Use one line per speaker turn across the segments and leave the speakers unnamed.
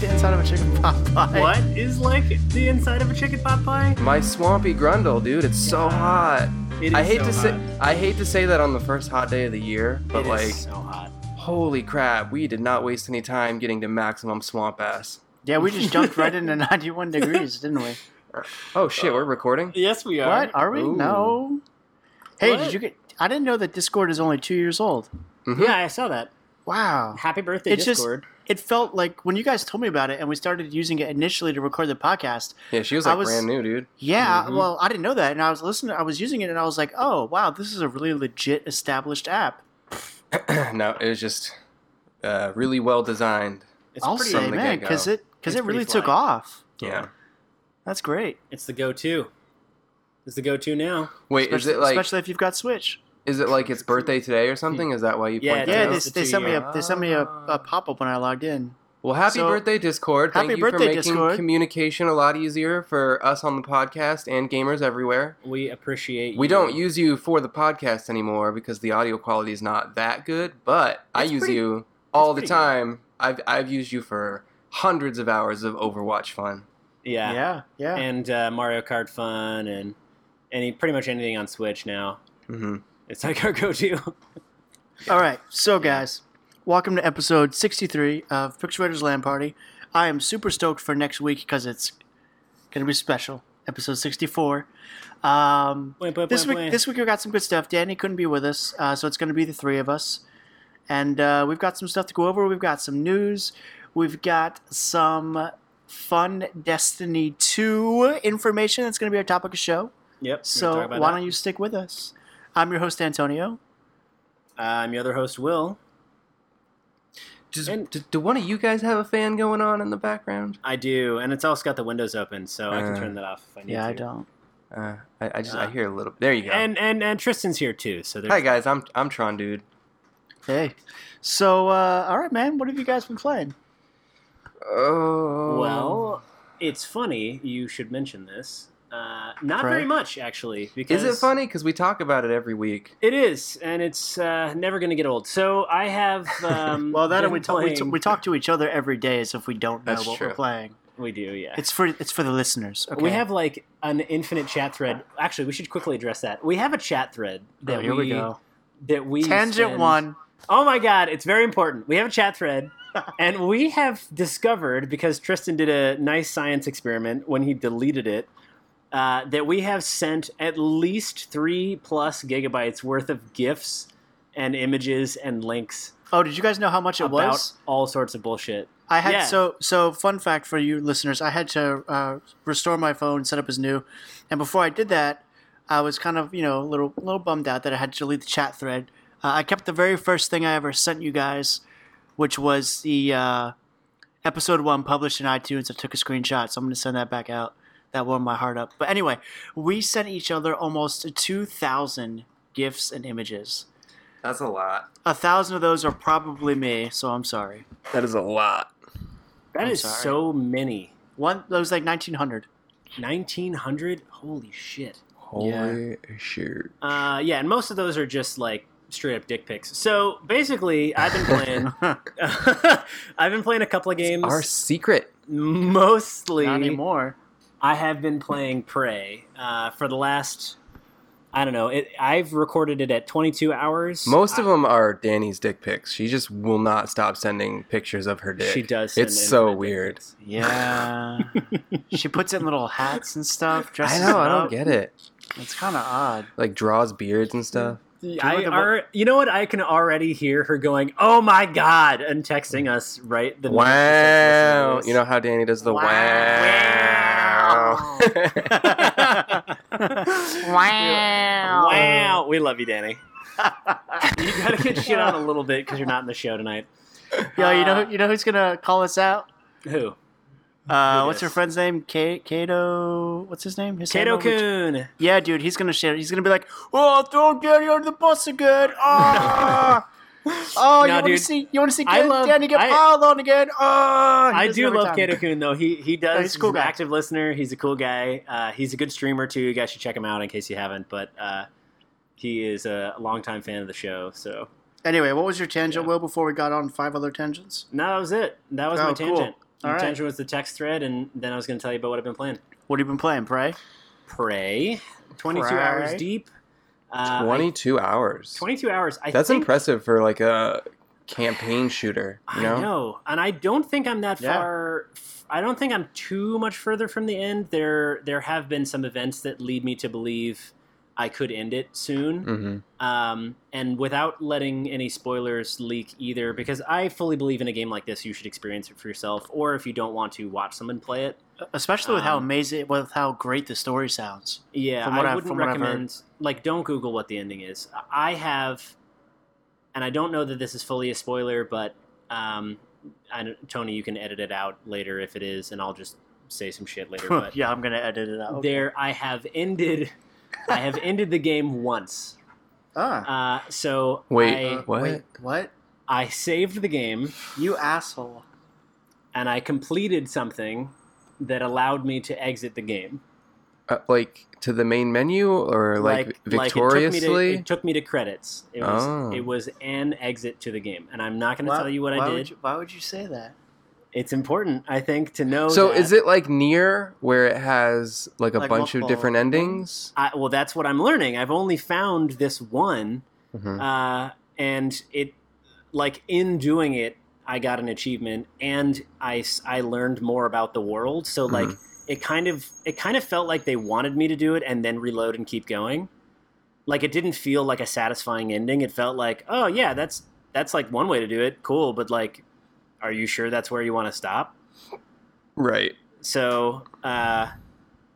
What's like the inside of a chicken pot pie?
What is like the inside of a chicken pot pie?
My swampy grundle, dude. It's so hot.
It
I hate
so
to say. I hate to say that on the first hot day of the year, but
It is
like,
so hot.
holy crap, we did not waste any time getting to maximum swamp ass.
Yeah, we just jumped right into 91 degrees, didn't we?
Oh shit, we're recording.
Uh, yes, we are.
What? Are we?
Ooh.
No. Hey,
What?
did you get? I didn't know that Discord is only two years old. Mm-hmm.
Yeah, I saw that.
Wow.
Happy birthday,
It's just-
Discord.
It felt like when you guys told me about it and we started using it initially to record the podcast.
Yeah, she was like
was-
brand new, dude.
Yeah,
Mhm.
well, I didn't know that, and I was listening. I was using it, and I was like, "Oh, wow, this is a really legit established app."
no, it was just uh, really well designed.
It's
I'll
pretty.
say, man, because it because it really
pretty
took off.
Yeah.
That's great.
It's the go-to. It's the go-to now.
Wait,
especially,
is it like
especially if you've got Switch?
Is it like its birthday today or something? Is that why you
Yeah,
pointed
it
Yeah,
it
they,
is.
they
a
sent me a they sent me a, a pop up when I logged in.
Well, happy
So-
birthday, Discord. Thank
Happy
you for
birthday,
making
Discord.
communication a lot easier for us on the podcast and gamers everywhere.
We appreciate. You.
We
you.
don't use you for the podcast anymore because the audio quality is not that good, but I use
pretty-
you all the
pretty good.
time. I've, I've used you for hundreds of hours of Overwatch fun.
Yeah.
Yeah, yeah.
And uh, Mario Kart Fun and any pretty much anything on Switch now.
hmm
It's like our go-to.
All right, so guys, welcome to episode 63 of Raiders Land Party. I am super stoked for next week because it's going to be special. Episode 64. Um, this week, this week we got some good stuff. Danny couldn't be with us, uh, so it's going to be the three of us, and uh, we've got some stuff to go over. We've got some news. We've got some fun Destiny 2 information that's going to be our topic of show.
Yep.
So why don't you stick with us? I'm your host Antonio.
I'm your other host, Will.
Does,
And-
do, do one of you guys have a fan going on in the background?
I do, and it's also got the windows open, so I can
Uh,
turn that off if I need
Yeah,
to.
I don't.
Uh, I, I just I
Uh,
hear a little. There you go.
And and and Tristan's here too. So there's
Hi guys, I'm I'm Tron, dude.
Hey. So, uh, all right, man. What have you guys been playing?
Oh
Well, it's funny you should mention this. Uh, not
Pray.
very much actually, because
is it funny? Because we talk about it every week.
It is, and it's uh, never going to get old. So I have. Um,
Well, that and
been
we, talk, we, t- we talk to each other every day as if we don't know
That's
what
true.
we're playing.
We do, yeah.
It's for it's for the listeners. Okay.
We have like an infinite chat thread. Actually, we should quickly address that. We have a chat thread that
Oh, here we, go.
That we
Tangent
spend-
one.
Oh my god, it's very important. We have a chat thread, and we have discovered because Tristan did a nice science experiment when he deleted it. Uh, that we have sent at least three plus gigabytes worth of gifs and images and links
Oh, did you guys know how much it
about
was?
all sorts of bullshit.
I had
yeah.
so so fun fact for you listeners. I had to uh, restore my phone, set up as new, and before I did that, I was kind of you know a little little bummed out that I had to delete the chat thread. Uh, I kept the very first thing I ever sent you guys, which was the uh, episode one published in iTunes. I took a screenshot, so I'm going to send that back out. That warmed my heart up. But anyway, we sent each other almost two thousand gifts and images.
That's a lot.
A thousand of those are probably me, so I'm sorry.
That is a lot.
That
I'm
is
sorry.
so many.
One that was like 1900.
1900? Holy shit.
Holy shit.
Uh, yeah, and most of those are just like straight up dick pics. So basically, I've been playing. I've been playing a couple of games.
Our secret.
Mostly,
Not anymore.
I have been playing Prey uh, for the last. I don't know. It, I've recorded it at 22 hours.
Most of
I-
them are Danny's dick pics. She just will not stop sending pictures of her dick.
She does. send
It's so weird.
pics.
Yeah. she puts in little hats and stuff.
I know. I don't
up.
get it.
It's kind of odd.
Like draws beards and stuff.
I are, you know what? I can already hear her going, "Oh my god!" and texting us right the minute she starts listening
Wow. You know how Danny does the wow.
Wow.
Wow, Wow. we love you, Danny. you gotta get shit on a little bit because you're not in the show tonight.
Yo, you know, you know who's gonna call us out?
Who?
Uh,
Who
what's
your
friend's name? Ka- Kato. What's his name? His
Kato
handle?
Kun.
Yeah, dude, he's gonna share. He's gonna be like, "Oh, throw Danny under the bus again." Oh, oh, you
No,
want to see? You want to see
I
Ga-
love-
Danny get
I-
piled on again? Oh,
I do love
time.
Kato Kun though. He he does.
Yeah, he's a cool
an
guy.
active listener. He's a cool guy. Uh, he's a good streamer too. You guys should check him out in case you haven't. But uh, he is a longtime fan of the show. So
Anyway, what was your tangent,
Yeah.
Will? Before we got on five other tangents.
no, that was it. That was
Oh,
my
cool.
tangent.
All right.
tangent was the text thread, and then I was going to tell you about what I've been playing.
What have you been playing, Prey?
Prey, 22
Prey.
hours deep. Uh, I-
22 hours.
22 hours. I
That's
think,
impressive for like a campaign shooter. You know?
I know, and I don't think I'm that
Yeah.
far. I don't think I'm too much further from the end. There, there have been some events that lead me to believe I could end it soon.
hmm
Um, and without letting any spoilers leak either, because I fully believe in a game like this, you should experience it for yourself, or if you don't want to, watch someone play it.
Especially with how
Um,
amazing, with how great the story sounds.
Yeah,
From what
I
I've-
wouldn't
I've heard.
recommend. Like, don't Google what the ending is. I have, and I don't know that this is fully a spoiler, but um, I don't, Tony, you can edit it out later if it is, and I'll just say some shit later. But
yeah, I'm gonna edit it out.
there, I have ended. I have ended the game once.
Ah,
Uh, so
Wait,
I,
what?
wait, what?
I saved the game
You asshole!
and I completed something that allowed me to exit the game.
Uh, like to the main menu or like, victoriously?
it, took me to, it took me to credits. It was
Oh.
it was an exit to the game, and I'm not going to tell you what
why
I
Would
did.
you, why would you say that?
It's important, I think, to know.
so
that-
is it like near where it has like a
Like
bunch of different endings?
I, well, that's what I'm learning. I've only found this one,
Mhm.
uh, and it, like in doing it, I got an achievement, and I, I learned more about the world. So like it kind of it kind of felt like they wanted me to do it and then reload and keep going. Like it didn't feel like a satisfying ending. It felt like, oh yeah, that's that's like one way to do it. Cool, but like, are you sure that's where you want to stop?
Right.
So uh,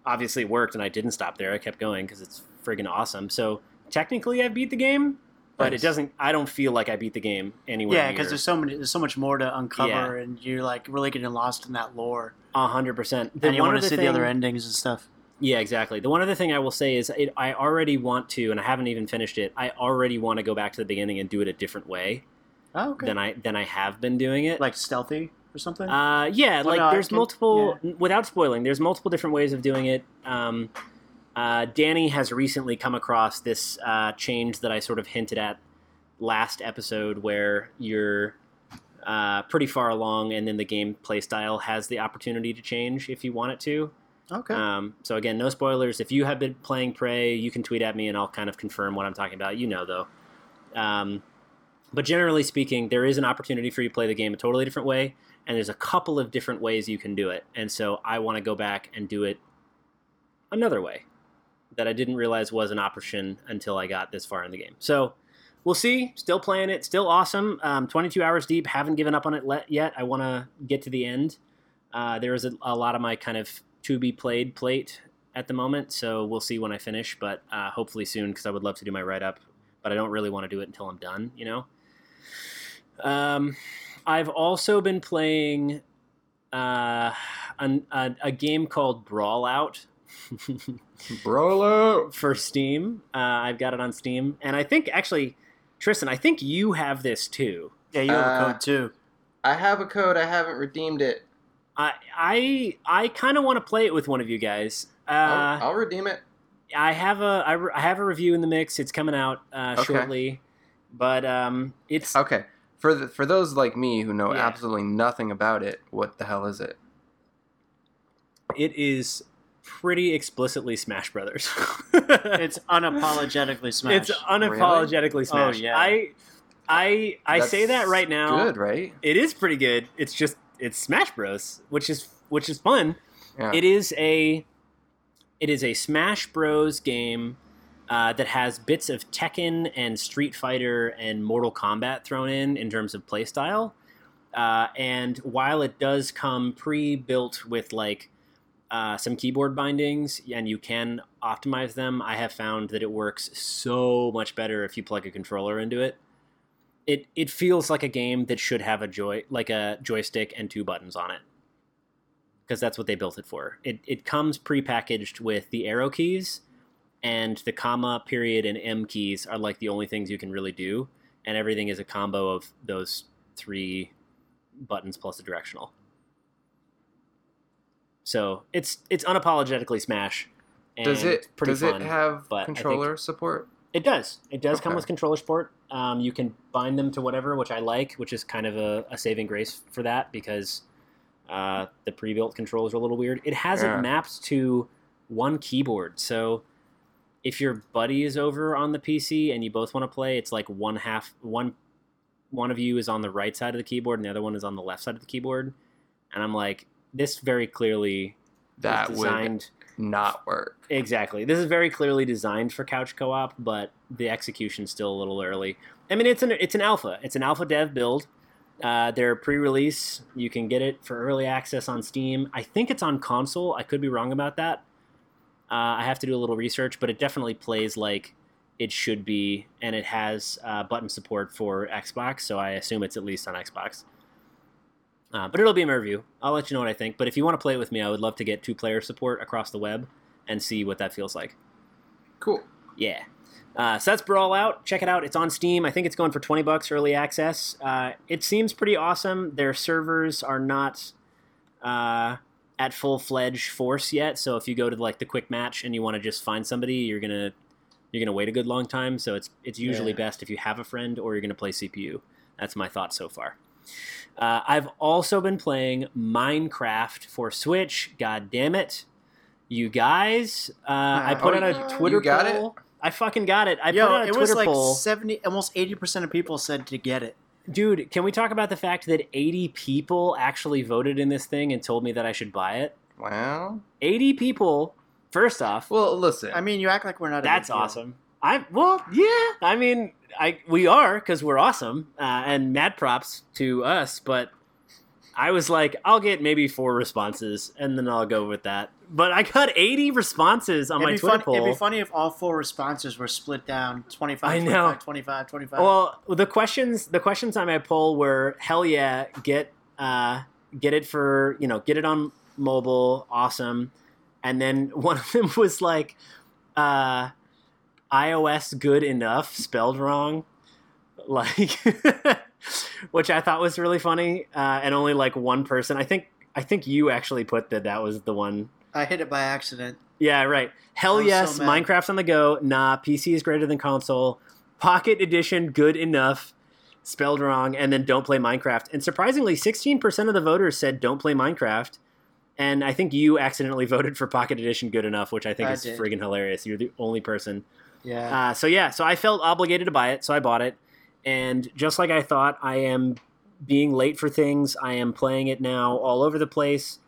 obviously it worked, and I didn't stop there. I kept going because it's friggin' awesome. So technically, I beat the game, but
Nice.
it doesn't. I don't feel like I beat the game anywhere.
Yeah, because there's so many, there's so much more to uncover,
Yeah.
and you're like really getting lost in that lore,
a hundred percent.
and you want to see the other endings and stuff.
Yeah, exactly. The one other thing I will say is it, I already want to, and I haven't even finished it. I already want to go back to the beginning and do it a different way
Oh, okay.
than I than I have been doing it.
like stealthy or something.
Uh, yeah,
Well,
like
no,
there's
can-
multiple. Without spoiling, there's multiple different ways of doing it. Um, uh, Danny has recently come across this uh, change that I sort of hinted at last episode, where you're uh, pretty far along, and then the gameplay style has the opportunity to change if you want it to.
okay.
Um, so again, no spoilers. If you have been playing Prey, you can tweet at me, and I'll kind of confirm what I'm talking about. You know, though. Um, but generally speaking, there is an opportunity for you to play the game a totally different way, and there's a couple of different ways you can do it. And so I want to go back and do it another way that I didn't realize was an option until I got this far in the game. So we'll see. Still playing it. Still awesome. Um, 22 hours deep. Haven't given up on it yet. I want to get to the end. Uh, there is a, a lot of my kind of to be played plate at the moment, so we'll see when I finish. But uh, hopefully soon, because I would love to do my write up. But I don't really want to do it until I'm done. You know. Um, I've also been playing uh, an, a, a game called Brawlout.
Brawlout.
for Steam. Uh, I've got it on Steam, and I think actually, Tristan, I think you have this too.
yeah, you have a
uh,
code too.
I have a code. I haven't redeemed it.
I I I kind of want to play it with one of you guys. Uh,
I'll, I'll redeem it.
I have a I, re- I have a review in the mix. It's coming out uh,
Okay.
shortly, but um, it's
Okay. For the, for those like me who know
Yeah.
absolutely nothing about it, what the hell is it?
it is pretty explicitly Smash Brothers.
It's unapologetically Smash.
it's unapologetically Smash.
Oh, yeah.
I I I say that right now.
Good, right?
It is pretty good. It's just it's Smash Bros, which is which is fun.
Yeah.
It is a it is a Smash Bros game uh, that has bits of Tekken and Street Fighter and Mortal Kombat thrown in in terms of playstyle. Uh, and while it does come pre-built with like uh, some keyboard bindings and you can optimize them, I have found that it works so much better if you plug a controller into it. It it feels like a game that should have a joy like a joystick and two buttons on it because that's what they built it for. It it comes prepackaged with the arrow keys, and the comma, period, and M keys are like the only things you can really do, and everything is a combo of those three buttons plus a directional. So it's it's unapologetically Smash. And
does it
pretty
does
fun.
it have controller support?
It does. It does come with controller support. Um, you can bind them to whatever, which I like, which is kind of a, a saving grace for that because Uh, the pre-built controls are a little weird. It has
Yeah.
it mapped to one keyboard, so if your buddy is over on the PC and you both want to play, it's like one half one one of you is on the right side of the keyboard and the other one is on the left side of the keyboard. And I'm like, this very clearly
That
is
would
designed
not work.
exactly. This is very clearly designed for couch co-op, but the execution's still a little early. I mean, it's an it's an alpha. It's an alpha dev build. Uh, they're pre-release. You can get it for early access on Steam. I think it's on console. I could be wrong about that. Uh, I have to do a little research, but it definitely plays like it should be, and it has uh, button support for Xbox. So I assume it's at least on Xbox. Uh, but it'll be in my review. I'll let you know what I think. But if you want to play it with me, I would love to get two-player support across the web and see what that feels like.
Cool.
Yeah. Uh, so that's Brawlout. Check it out. It's on Steam. I think it's going for 20 bucks early access. Uh, it seems pretty awesome. Their servers are not uh, at full fledged force yet. So if you go to like the quick match and you want to just find somebody, you're gonna you're gonna wait a good long time. So it's it's usually
Yeah.
best if you have a friend or you're gonna play CPU. That's my thought so far. Uh, I've also been playing Minecraft for Switch. God damn it, you guys! Uh, I put
Oh,
out a
you
Twitter
got it?
poll. I fucking got it. I
Yo,
put out a
it
Twitter
was like
poll.
seventy, almost eighty percent of people said to get it.
Dude, can we talk about the fact that 80 people actually voted in this thing and told me that I should buy it?
Wow,
80 people. First off,
well, listen.
I mean, you act like we're not.
that's awesome. I well, yeah. I mean, I we are because we're awesome, uh, and mad props to us. But I was like, I'll get maybe four responses, and then I'll go with that. But I got 80 responses on
It'd
my Twitter
fun,
poll.
it'd be funny if all four responses were split down 25,
I
25,
know.
25, 25.
Well, the questions the questions on my poll were hell yeah, get uh, get it for you know get it on mobile, awesome. And then one of them was like uh, iOS good enough spelled wrong, like which I thought was really funny. Uh, and only like one person, I think I think you actually put that that was the one
I hit it by accident.
yeah, right. Hell
I'm
yes,
so.
Minecraft's on the go. Nah, PC is greater than console. Pocket Edition, good enough. Spelled wrong, and then don't play Minecraft. And surprisingly, 16% of the voters said don't play Minecraft. And I think you accidentally voted for Pocket Edition good enough, which I think
I
is
did.
friggin' hilarious. You're the only person.
Yeah.
Uh, so yeah, so I felt obligated to buy it, so I bought it. And just like I thought, I am being late for things. I am playing it now all over the place.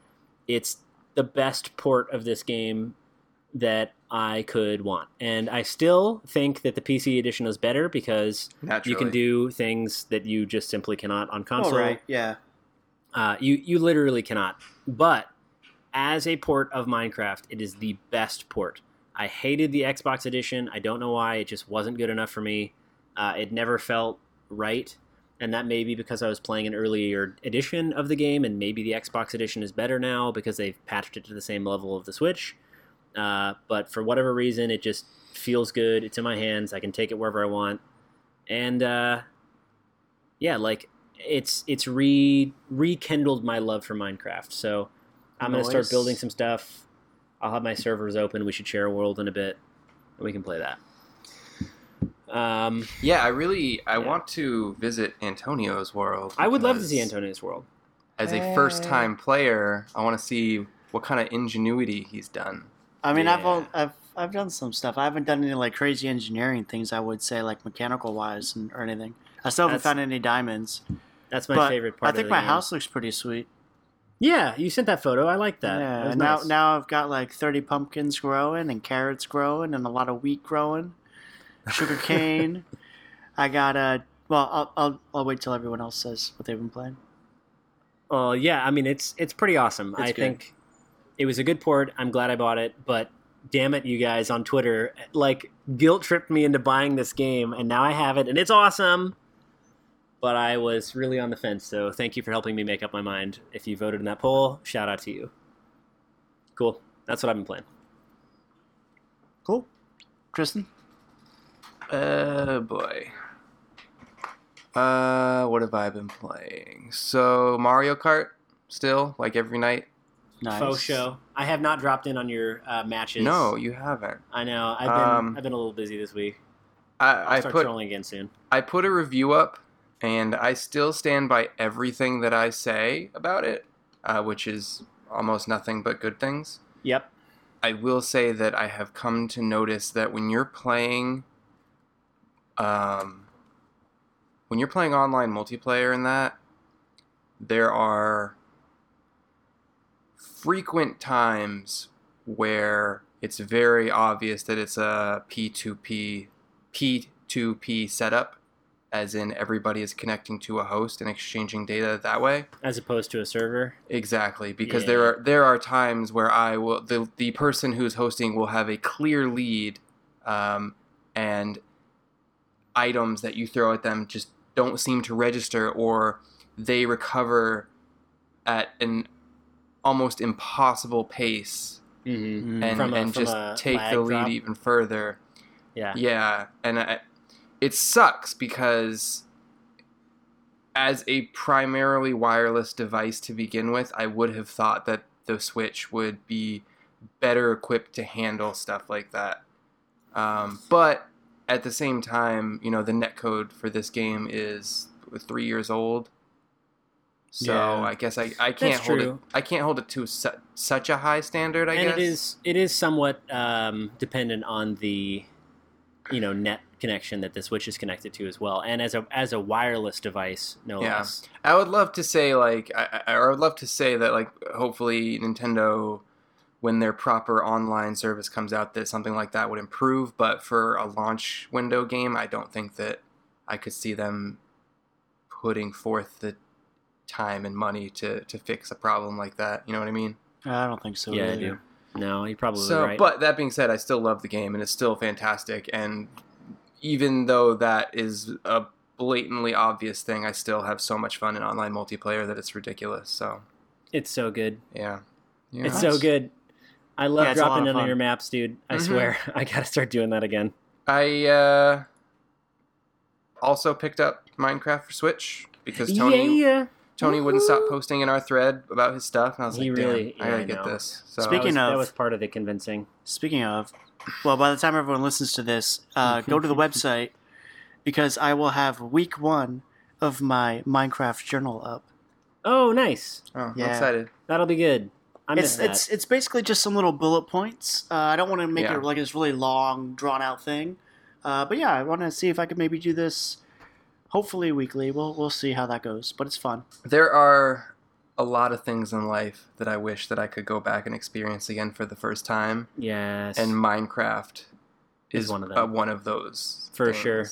It's the best port of this game that I could want. And I still think that the PC edition is better because
naturally.
you can do things that you just simply cannot on console.
right. Yeah.
Uh, you you literally cannot. But as a port of Minecraft, it is the best port. I hated the Xbox edition. I don't know why. It just wasn't good enough for me. Uh, it never felt right, and that may be because I was playing an earlier edition of the game, and maybe the Xbox edition is better now because they've patched it to the same level of the Switch. Uh, but for whatever reason, it just feels good. It's in my hands. I can take it wherever I want, and uh, yeah, like it's it's re rekindled my love for Minecraft. So I'm gonna start building some stuff. I'll have my servers open. We should share a world in a bit, and we can play that. Um,
Yeah, I really I
Yeah.
want to visit Antonio's world.
I would love to see Antonio's world.
As a first time player, I want to see what kind of ingenuity he's done.
I mean, I've,
Yeah.
al- I've I've done some stuff. I haven't done any like crazy engineering things. I would say like mechanical wise and, or anything. I still haven't
That's-
found any diamonds.
That's my
but
favorite part.
I think
of the
my
game.
house looks pretty sweet.
Yeah, you sent that photo. I like that.
yeah.
That
now
nice.
now I've got like thirty pumpkins growing and carrots growing and a lot of wheat growing, sugar cane. I got a. Well, I'll, I'll I'll wait till everyone else says what they've been playing.
Oh yeah, I mean it's it's pretty awesome.
It's
I
good.
think it was a good port. I'm glad I bought it, but damn it, you guys on Twitter like guilt tripped me into buying this game, and now I have it, and it's awesome. But I was really on the fence, so thank you for helping me make up my mind. If you voted in that poll, shout out to you. Cool. That's what I've been playing.
Cool. Tristan.
Oh boy. Uh, what have I been playing? So Mario Kart, still like every night.
Nice.
Faux show. I have not dropped in on your uh, matches.
No, you haven't.
I know. I've been
Um,
I've been a little busy this week.
I,
I'll
I
start
put
trolling again soon.
I put a review up, and I still stand by everything that I say about it. uh, which is almost nothing but good things.
Yep.
I will say that I have come to notice that when you're playing, um, when you're playing online multiplayer in that, there are frequent times where it's very obvious that it's a P2P P2P setup, as in everybody is connecting to a host and exchanging data that way.
As opposed to a server.
Exactly, because
Yeah.
there are there are times where I will the the person who's hosting will have a clear lead, um, and items that you throw at them just don't seem to register, or they recover at an almost impossible pace,
Mm-hmm.
Mm.
and
a-
and just
a
take the lead
drop?
even further.
Yeah.
Yeah, and I, it sucks because as a primarily wireless device to begin with, I would have thought that the Switch would be better equipped to handle stuff like that. Um, but at the same time, you know, the netcode for this game is three years old. So
Yeah.
I guess I, I can't hold it. I can't hold it to su- such a high standard. I
and
guess
it is it is somewhat um, dependent on the you know net connection that the Switch is connected to as well, and as a as a wireless device, no
Yeah.
less.
I would love to say like I, I I would love to say that like hopefully Nintendo when their proper online service comes out that something like that would improve but for a launch window game I don't think that I could see them putting forth the time and money to to fix a problem like that you know what I mean
I don't think so.
yeah, I do. No, you're probably
so
right.
but that being said I still love the game and it's still fantastic and even though that is a blatantly obvious thing I still have so much fun in online multiplayer that it's ridiculous so
it's so good.
Yeah. yeah.
It's so good. I love
Yeah, it's a lot
dropping
of
in on your maps, dude. I
Mhm.
swear, I gotta start doing that again.
I uh, also picked up Minecraft for Switch because Tony
yeah.
Tony wouldn't stop posting in our thread about his stuff, and I was
He
like,
really-
"Damn, I
yeah,
gotta
I
get
know.
this." So
Speaking
was,
of-
that was part of the convincing.
Speaking of, well, by the time everyone listens to this, uh, go to the website because I will have week one of my Minecraft journal up.
Oh, nice.
oh, I'm
Yeah.
excited.
That'll be good. I
It's
missed that.
it's it's basically just some little bullet points. Uh, I don't want to make
Yeah.
it like this really long, drawn out thing. Uh, but yeah, I want to see if I could maybe do this. Hopefully weekly. We'll we'll see how that goes. But it's fun.
There are a lot of things in life that I wish that I could go back and experience again for the first time,
yes.
and Minecraft
Is
is
one of
uh, one of those.
For sure.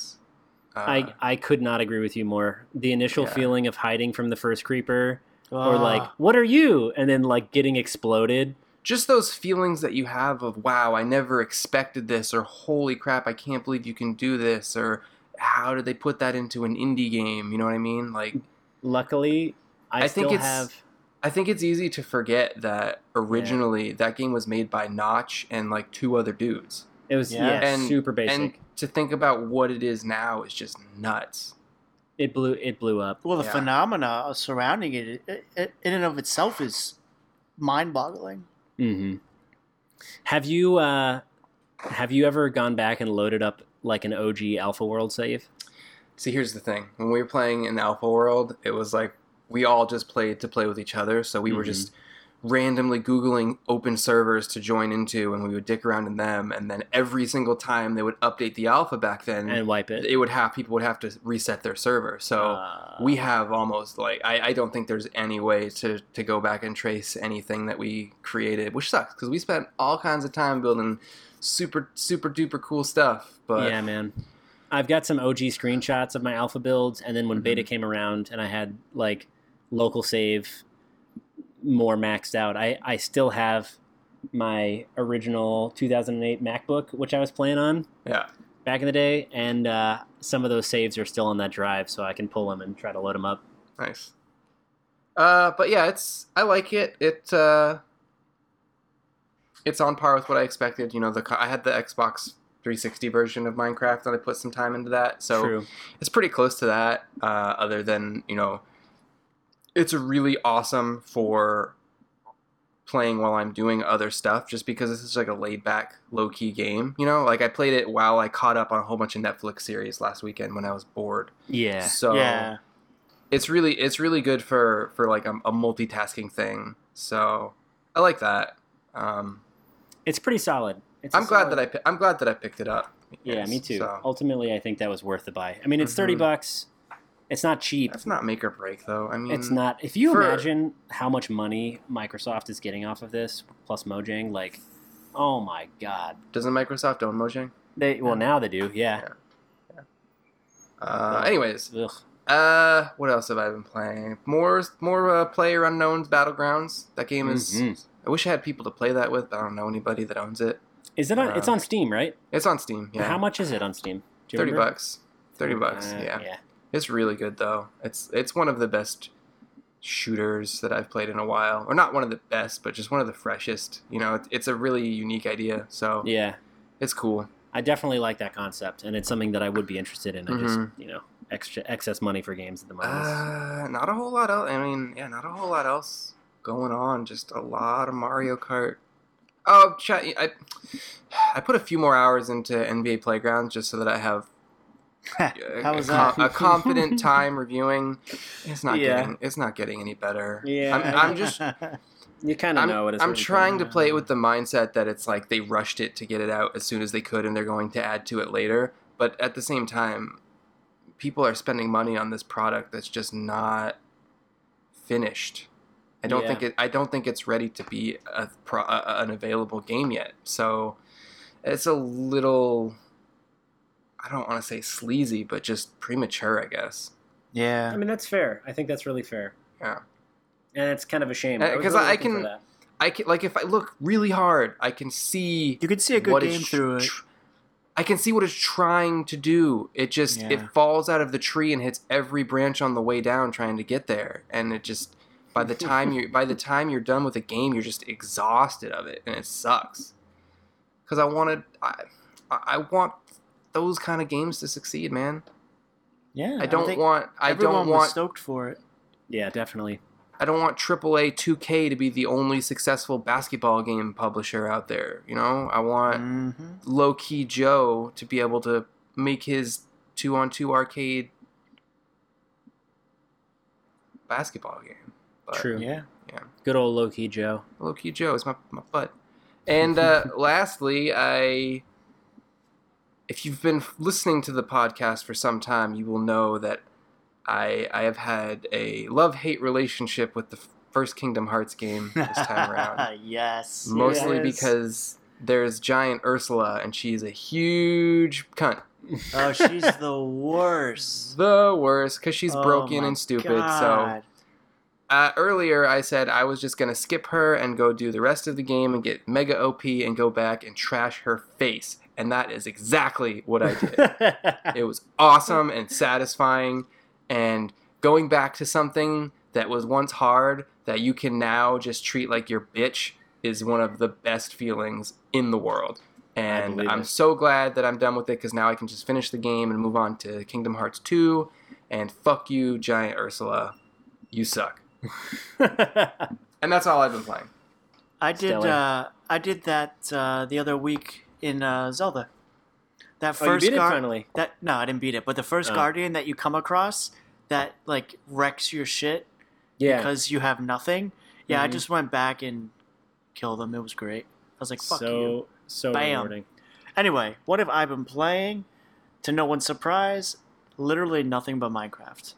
Uh,
I, I could not agree with you more. The initial
Yeah.
feeling of hiding from the first creeper, or
Ah.
like, what are you? And then like getting exploded.
just those feelings that you have of wow i never expected this or holy crap i can't believe you can do this or how did they put that into an indie game you know what i mean like
Luckily, I,
I
still
think it's-
have.
i think it's easy to forget that originally that game was made by notch and like two other dudes
It was
Yeah.
yeah,
And-
super basic.
and to think about what it is now is just nuts
it blew it blew up.
well, the
yeah.
phenomena surrounding it, it, it, in and of itself, is mind-boggling.
hmm Have you uh, have you ever gone back and loaded up like an OG Alpha World save?
see here's the thing when we were playing in alpha world it was like we all just played to play with each other so we were
Mhm.
just randomly googling open servers to join into and we would dick around in them and then every single time they would update the alpha back then
and wipe it.
it would have people would have to reset their server so
Uh,
we have almost like I, I don't think there's any way to, to go back and trace anything that we created which sucks because we spent all kinds of time building super super duper cool stuff but
yeah, man. I've got some OG screenshots of my alpha builds, and then when beta
Mhm.
came around and I had like local save more maxed out, I I still have my original 2008 MacBook, which I was playing on
yeah
back in the day, and uh, some of those saves are still on that drive, so I can pull them and try to load them up.
Nice. Uh, but yeah, it's I like it. It uh, it's on par with what I expected. You know, the I had the Xbox 360 version of Minecraft, and I put some time into that, so
True.
it's pretty close to that. Uh, other than you know, it's really awesome for playing while I'm doing other stuff, just because this is like a laid back, low key game. You know, like I played it while I caught up on a whole bunch of Netflix series last weekend when I was bored.
Yeah.
So
yeah,
it's really it's really good for for like a, a multitasking thing. So I like that. Um,
It's pretty solid. It's
I'm glad
solid-
that I I'm glad that I picked it up.
Yeah,
Yes,
me too.
so-
Ultimately, I think that was worth the buy. I mean, it's 30
Mhm.
bucks. It's not cheap.
That's not make or break though. I mean,
It's not. If you
for-
imagine how much money Microsoft is getting off of this, plus Mojang, like, oh my god.
Doesn't Microsoft own Mojang?
They well now they do. Yeah.
Uh, anyways,
Ugh.
uh, what else have I been playing? More more uh, Player Unknown's Battlegrounds. That game is.
Mhm.
I wish I had people to play that with, but I don't know anybody that owns it.
Is it on? It's
Uh,
on Steam, right?
It's on Steam. Yeah,
How much is it on Steam?
Thirty
remember?
bucks. Thirty bucks.
Uh,
yeah.
Yeah.
It's really good though. It's it's one of the best shooters that I've played in a while, or not one of the best, but just one of the freshest. You know, it's, it's a really unique idea, so
Yeah.
it's cool.
I definitely like that concept, and it's something that I would be interested in. I just,
Mhm.
you know, extra excess money for games at the moment.
Uh, not a whole lot else. I mean, yeah, not a whole lot else going on. Just a lot of Mario Kart. Oh, chat. I I put a few more hours into NBA Playground just so that I have a, a, com- a confident time reviewing. It's not
Yeah.
getting. It's not getting any better.
Yeah.
I'm, I'm just.
you kind of know what it's.
I'm trying to play it with the mindset that it's like they rushed it to get it out as soon as they could and they're going to add to it later. But at the same time, people are spending money on this product that's just not finished. I don't
Yeah.
think it. I don't think it's ready to be a a, an available game yet. So it's a little. I don't want to say sleazy, but just premature, I guess.
yeah.
I mean, that's fair. I think that's really fair.
Yeah.
And it's kind of a shame.
Uh,
was
'cause
really
I
looking
can- I can like if I look really hard, I can see
You could see a good game
it's
through it.
I can see what it's trying to do. It just
Yeah.
it falls out of the tree and hits every branch on the way down trying to get there. And it just by the time you by the time you're done with a game, you're just exhausted of it and it sucks. Cuz I wanted I I want those kind of games to succeed, man.
Yeah.
I don't
think
want I don't want
stoked for it.
Yeah, definitely.
I don't want AAA 2K to be the only successful basketball game publisher out there, you know? I want
hmm
low key Joe to be able to make his two on two arcade basketball game. But
True.
Yeah. Yeah.
Good old low key Joe.
Low key Joe is my, my butt. And uh, lastly, I. If you've been listening to the podcast for some time, you will know that I I have had a love hate relationship with the first Kingdom Hearts game this time around.
yes.
Mostly
Yes.
because there's giant Ursula and she's a huge cunt.
Oh, she's the worst.
The worst because she's
Oh
broken and stupid. So
God.
Uh, earlier I said I was just gonna skip her and go do the rest of the game and get mega OP and go back and trash her face, and that is exactly what I did. it was awesome and satisfying, and going back to something that was once hard that you can now just treat like your bitch is one of the best feelings in the world. And I'm
it.
so glad that I'm done with it because now I can just finish the game and move on to Kingdom Hearts 2. And fuck you, Giant Ursula. You suck. And that's all I've been playing.
I did. Uh, I did that uh, the other week in uh, Zelda. That
oh, you
first
beat it
guard-
finally.
that no, I didn't beat it. But the first
Oh.
guardian that you come across that like wrecks your shit
Yeah.
because you have nothing. Yeah, I
Mhm.
just went back and killed them. It was great. I was like, "Fuck
so
you."
so
Bam.
rewarding.
Anyway, what have I been playing? To no one's surprise, literally nothing but Minecraft.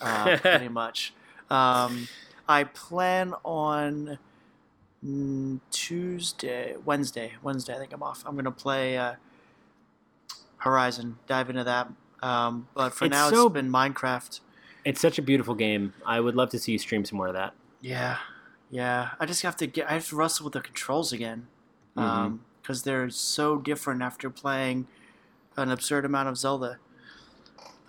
Uh, pretty much. Um, I plan on mm, Tuesday, Wednesday, Wednesday. I think I'm off. I'm gonna play uh, Horizon. Dive into that. Um, but for
It's
now,
so-
it's been Minecraft.
It's such a beautiful game. I would love to see you stream some more of that.
Yeah, yeah. I just have to get. I have to wrestle with the controls again, because they're so different after playing an absurd amount of Zelda.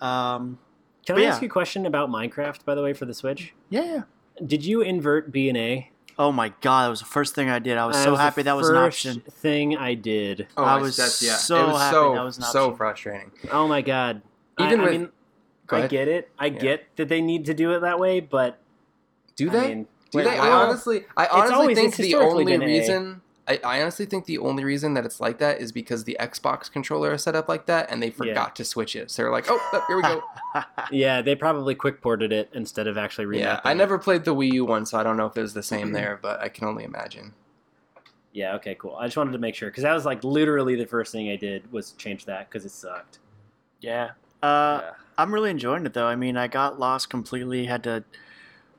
Um,
Can
But
I
yeah.
ask you a question about Minecraft, by the way, for the Switch?
yeah, yeah.
Did you invert B and A?
Oh my god, that was the first thing I did. I was
That
so
the
happy that was an
first
option.
Thing I did.
Oh, I was so
it was
happy
so,
that was an
so frustrating.
Oh my god.
Even
I,
with-
I mean,
Go
I
ahead.
get it. I
Yeah.
get that they need to do it that way, but
Do
I
they?
mean,
Do
well,
they? I honestly, I honestly think the only
been A.
reason I, I honestly think the only reason that it's like that is because the Xbox controller is set up like that, and they forgot to switch it. So they're like, "Oh, oh, here we go."
Yeah, they probably quick ported it instead of actually
yeah,
remapping.
I
it.
never played the Wii U one, so I don't know if it was the same there, but I can only imagine.
Yeah, okay, cool. I just wanted to make sure because that was like literally the first thing I did was change that because it sucked.
yeah. Uh,
Yeah.
I'm really enjoying it though. I mean, I got lost completely. Had to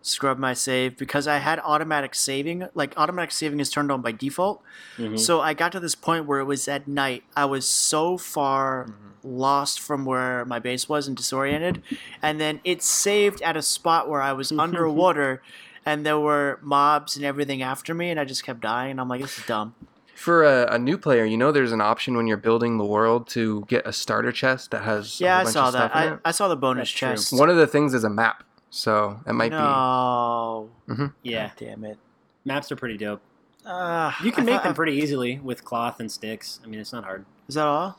scrub my save because I had automatic saving. Like automatic saving is turned on by default.
Mhm.
So I got to this point where it was at night. I was so far lost from where my base was and disoriented, and then it saved at a spot where I was underwater, and there were mobs and everything after me, and I just kept dying. And I'm like, this is dumb.
For a, a new player, you know, there's an option when you're building the world to get a starter chest that has a
Yeah,
whole
I
bunch
saw
of
that. I. I saw the bonus
That's true.
chest.
One of the things is a map, so it might be.
no.
yeah,
God damn it.
maps are pretty dope.
Uh,
You can
I
make
thought-
them pretty easily with cloth and sticks. I mean, it's not hard.
Is that all?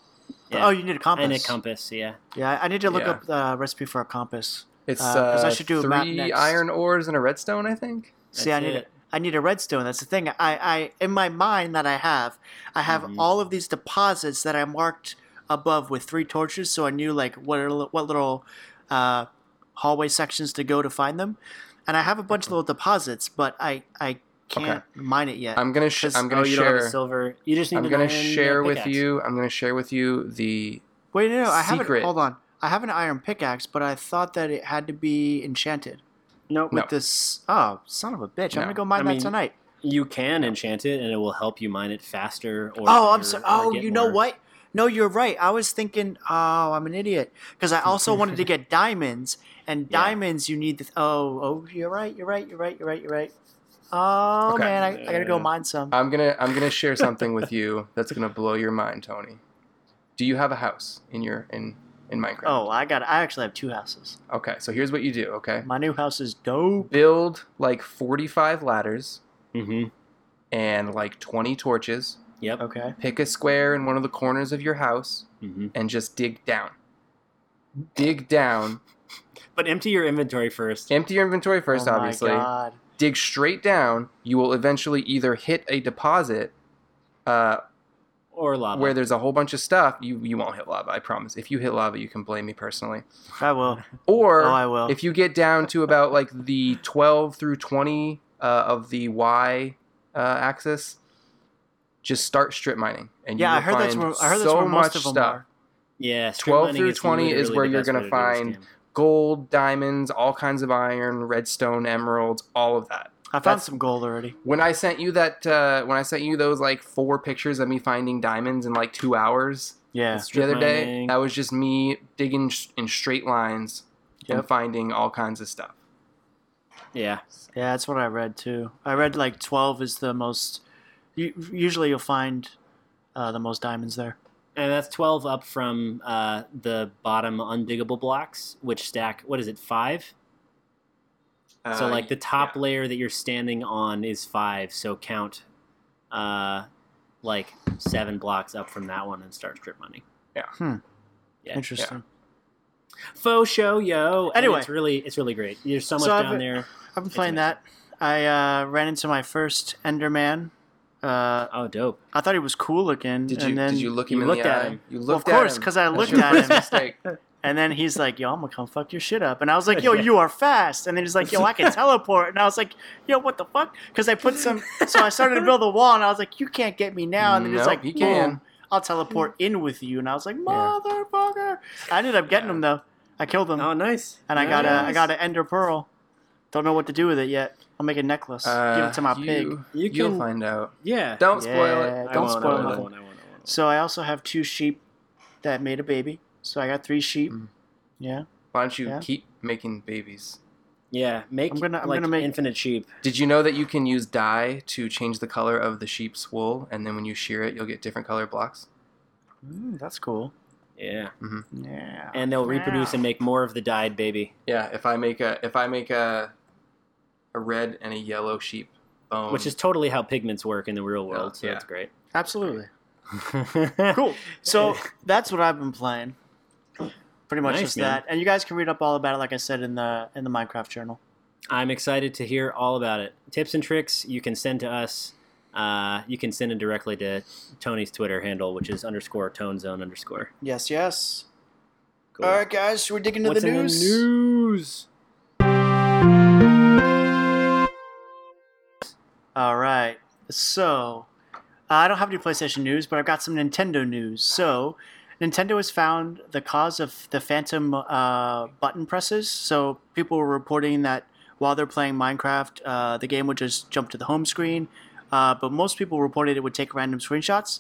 Yeah.
Oh, you need a compass.
And a compass, yeah.
Yeah, I need to look
Yeah.
up the recipe for a compass.
be. It's
Uh, 'cause I
uh,
should do a map
three iron ores and a redstone, I think.
See, I need
it.
I need a redstone. That's the thing. I, I in my mind that I have, I have
Mhm.
all of these deposits that I marked above with three torches, so I knew like what little, what little uh, hallway sections to go to find them. And I have a bunch of little deposits, but I I can't mine it yet.
I'm gonna sh- I'm
Oh,
gonna
you don't have
share.
silver. You just need
I'm
an
gonna share with you. I'm gonna share with you the
Wait, no, no, I have it. Hold on. I have an iron pickaxe, but I thought that it had to be enchanted
Nope.
with
No.
this. Oh, son of a bitch! I'm gonna go mine
I
that
mean,
tonight.
You can enchant it, and it will help you mine it faster. Or
Oh, I'm
or-
sorry. Oh, you know
more.
what? No, you're right. I was thinking, oh, I'm an idiot because I also wanted to get diamonds, and
Yeah.
diamonds you need. The, oh, oh, you're right. You're right. You're right. You're right. You're right. Oh
Okay.
man, I, I gotta go mine some.
I'm gonna I'm gonna share something with you that's gonna blow your mind, Tony. Do you have a house in your in in Minecraft?
oh, I got. I actually have two houses.
Okay, so here's what you do. Okay,
My new house is dope.
build like 45 ladders
Mm-hmm.
and like 20 torches.
Yep.
Okay.
Pick a square in one of the corners of your house
mm-hmm.
and just dig down. Dig down.
But empty your inventory first.
Empty your inventory first,
oh my
obviously.
God.
Dig straight down. You will eventually either hit a deposit uh,
or lava.
where there's a whole bunch of stuff. You you won't hit lava, I promise. If you hit lava, you can blame me personally.
I will.
Or
Oh, I will.
if you get down to about like the 12 through 20 uh, of the Y uh, axis, just start strip mining, and
yeah,
you
I heard that's
find
where I heard that's
so
where most
much
of them
stuff.
are.
yeah,
12
mining
through
is
20 is
literally
where you're gonna
way to do this
find-
game.
Gold, diamonds, all kinds of iron, redstone, emeralds, all of that.
I found
That's-
some gold already.
When I sent you that, uh, when I sent you those like four pictures of me finding diamonds in like two hours
Yeah.
The other day,
mining.
that was just me digging in straight lines and finding all kinds of stuff.
Yeah.
Yeah, that's what I read too. I read like 12 is the most. Usually you'll find uh, the most diamonds there.
And that's 12 up from uh, the bottom undiggable blocks, which stack, what is it, five? so,
Uh,
like, the top
yeah.
layer that you're standing on is five. So, count uh, like seven blocks up from that one and start strip mining. Yeah. Yeah.
Interesting.
Faux show, yo. And
Anyway.
it's really, it's really great. There's so much
So I've
down
been-
there.
I've been
It's
playing that. I uh, ran into my first Enderman. Uh,
Oh, dope.
I thought he was cool looking.
Did
and
you
then,
did you look him
you
in
looked
the
at
eye?
him.
You looked
Well,
looked
of
at
course, because I
That's
looked
your
at
first
him.
mistake.
And then he's like, "Yo, I'm gonna come fuck your shit up." And I was like, "Yo, you are fast." And then he's like, "Yo, I can teleport." And I was like, "Yo, what the fuck?" Because I put some. So I started to build a wall, and I was like, "You can't get me now." And then he's
Nope,
like,
he
"Boom,
can."
I'll teleport in with you." And I was like, "Motherfucker!" I ended up getting
Yeah.
him though. I killed him,
Oh, nice.
and I got a I got an Ender Pearl. Don't know what to do with it yet. I'll make a necklace. Give
Uh,
it to my
you,
pig.
You
You'll
can-
find out.
Yeah.
Don't spoil
Yeah.
it.
Don't spoil
I won't, I won't, I won't, I won't.
So I also have two sheep that made a baby. So I got three sheep.
Mm.
Yeah.
Why don't you
Yeah.
keep making babies?
Yeah, make
I'm gonna- I'm
like
gonna make-
infinite sheep.
Did you know that you can use dye to change the color of the sheep's wool, and then when you shear it, you'll get different color blocks?
Mm, that's cool.
Yeah,
Yeah.
and they'll reproduce and make more of the dyed baby.
Yeah. If I make a if I make a a red and a yellow sheep bone,
which is totally how pigments work in the real world.
Yeah,
so
yeah.
that's great.
Absolutely. Cool. So that's what I've been playing. Pretty much
Nice,
just
man.
that. And you guys can read up all about it, like I said in the in the Minecraft journal.
I'm excited to hear all about it. Tips and tricks you can send to us uh, you can send it directly to Tony's Twitter handle, which is underscore tone zone underscore.
Yes, yes.
Cool.
All right, guys, should we dig into
What's
the
in
news?
the news?
All right. So, I don't have any PlayStation news, but I've got some Nintendo news. So, Nintendo has found the cause of the phantom uh, button presses. So, people were reporting that while they're playing Minecraft, uh, the game would just jump to the home screen. Uh, but most people reported it would take random screenshots.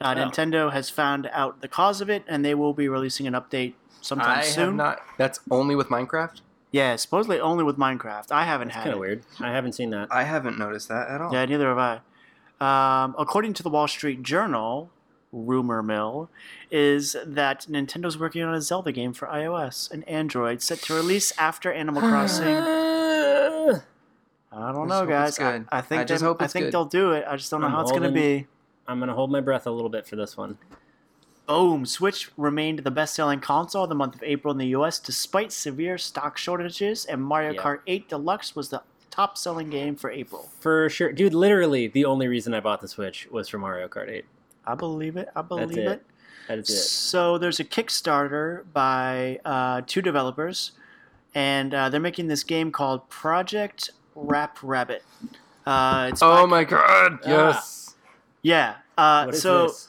Uh,
Oh.
Nintendo has found out the cause of it, and they will be releasing an update sometime
I
soon.
have not. That's only with Minecraft.
Yeah, supposedly only with Minecraft. I haven't
It's
had
kind of weird. I haven't seen that.
I haven't noticed that at all.
Yeah, neither have I. Um, according to the Wall Street Journal, rumor mill is that Nintendo's working on a Zelda game for iOS and Android set to release after Animal Crossing. I don't
Just
know,
hope
guys.
it's
I,
good.
I think
I just
they,
hope
I think
good.
they'll do it. I just don't know
I'm
how it's going to be.
I'm gonna hold my breath a little bit for this one.
Boom! Switch remained the best-selling console of the month of April in the U.S. despite severe stock shortages, and Mario
Yeah.
Kart 8 Deluxe was the top-selling game for April.
For sure, dude. Literally, the only reason I bought the Switch was for Mario Kart 8.
I believe it. I believe
it.
it.
That is it.
So there's a Kickstarter by uh, two developers, and uh, they're making this game called Project Rap Rabbit. Uh, it's
Oh my god!
Ah.
Yes.
yeah. Uh, so
this?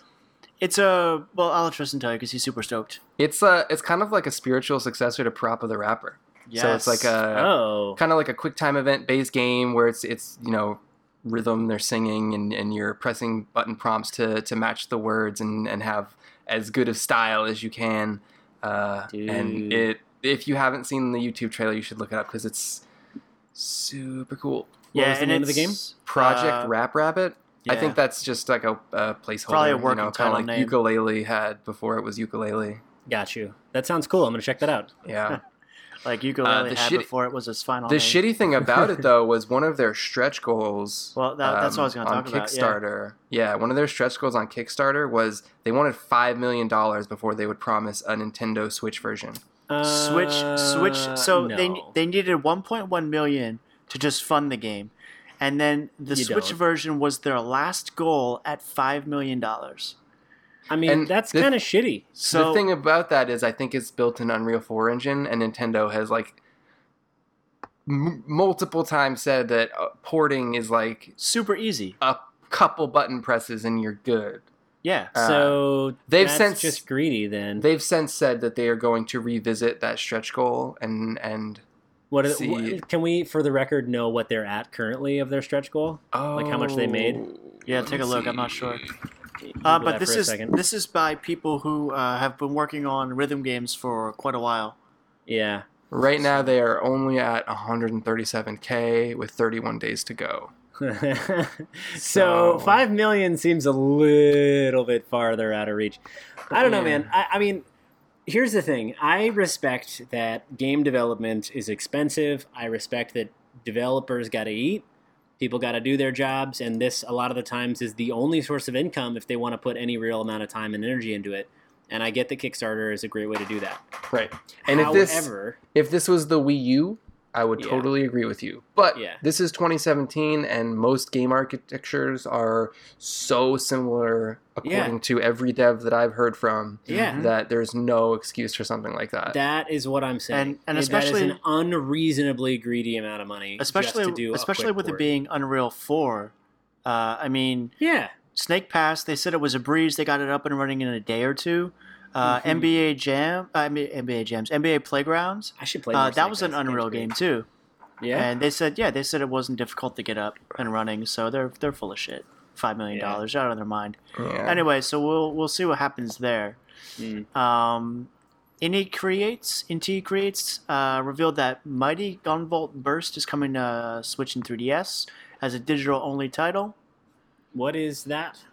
It's a well, I'll let Tristan tell you because he's super stoked.
It's uh It's kind of like a spiritual successor to PaRappa the Rapper. Yes. So it's like a
Oh,
kind of like a quick time event based game where it's it's you know rhythm they're singing and, and you're pressing button prompts to to match the words and and have as good of style as you can. Uh, and it if you haven't seen the YouTube trailer, you should look it up because it's super cool.
What
yeah,
was the
and
name of the game?
Project
uh,
Rap Rabbit. I think that's just like a, a placeholder.
Probably a
you
working
know, kind
title
of like
name.
ukulele had before it was ukulele.
got you. That sounds cool. I'm gonna check that out.
Yeah.
like ukulele
the
had
shitty-
before it was its final.
The
name.
shitty thing about it though was one of their stretch goals.
Well, that- that's what I was
um,
gonna
on
talk about, yeah.
Kickstarter. Yeah. one of their stretch goals on Kickstarter was they wanted five million dollars before they would promise a Nintendo Switch version.
Switch, Switch.
Uh,
So they they needed 1.1 million to just fund the game, and then the
You
Switch
don't.
version was their last goal at five million dollars.
I mean,
and
that's kind of shitty.
So
the thing about that is, I think it's built in Unreal 4 engine, and Nintendo has like m- multiple times said that uh, porting is like
super easy.
a couple button presses and you're good.
Yeah.
Uh,
so
they've
that's
since-
just greedy. Then
They've since said that they are going to revisit that stretch goal and and
what, is,
see-
what? Can we, for the record, know what they're at currently of their stretch goal?
oh,
Like how much they made?
Yeah, take a
me
look. I'm not sure. Uh, but this is
second.
this is by people who uh, have been working on rhythm games for quite a while.
yeah.
Right now, they are only at 137k with 31 days to go.
so,
So-
five million seems a little bit farther out of reach. I don't know, man. I, I mean, here's the thing. I respect that game development is expensive. I respect that developers got to eat. People got to do their jobs, and this a lot of the times is the only source of income if they want to put any real amount of time and energy into it. And I get that Kickstarter is a great way to do that.
Right. And if this
However,
if this was the Wii U, I would
Yeah.
totally agree with you. But
Yeah.
this is 2017, and most game architectures are so similar, according
Yeah.
to every dev that I've heard from,
yeah,
that there's no excuse for something like that.
That is what I'm saying.
And- and
that is
especially-
an unreasonably greedy amount of money,
Especially
just to do a
especially
quick
with it being Unreal 4. Uh, I mean,
yeah,
Snake Pass, they said it was a breeze. They got it up and running in a day or two. Uh,
Mhm.
NBA Jam, uh, I mean, NBA Jams, NBA Playgrounds.
I should play.
Uh, that was an Unreal game too.
Yeah,
And they said, yeah, they said it wasn't difficult to get up and running. So they're they're full of shit. Five million
Yeah.
dollars out of their mind.
Yeah.
Anyway, so we'll we'll see what happens there.
Mm.
Um, Inti creates Inti creates uh, revealed that Mighty Gunvolt Burst is coming to Switch and 3DS as a digital only title.
what is that?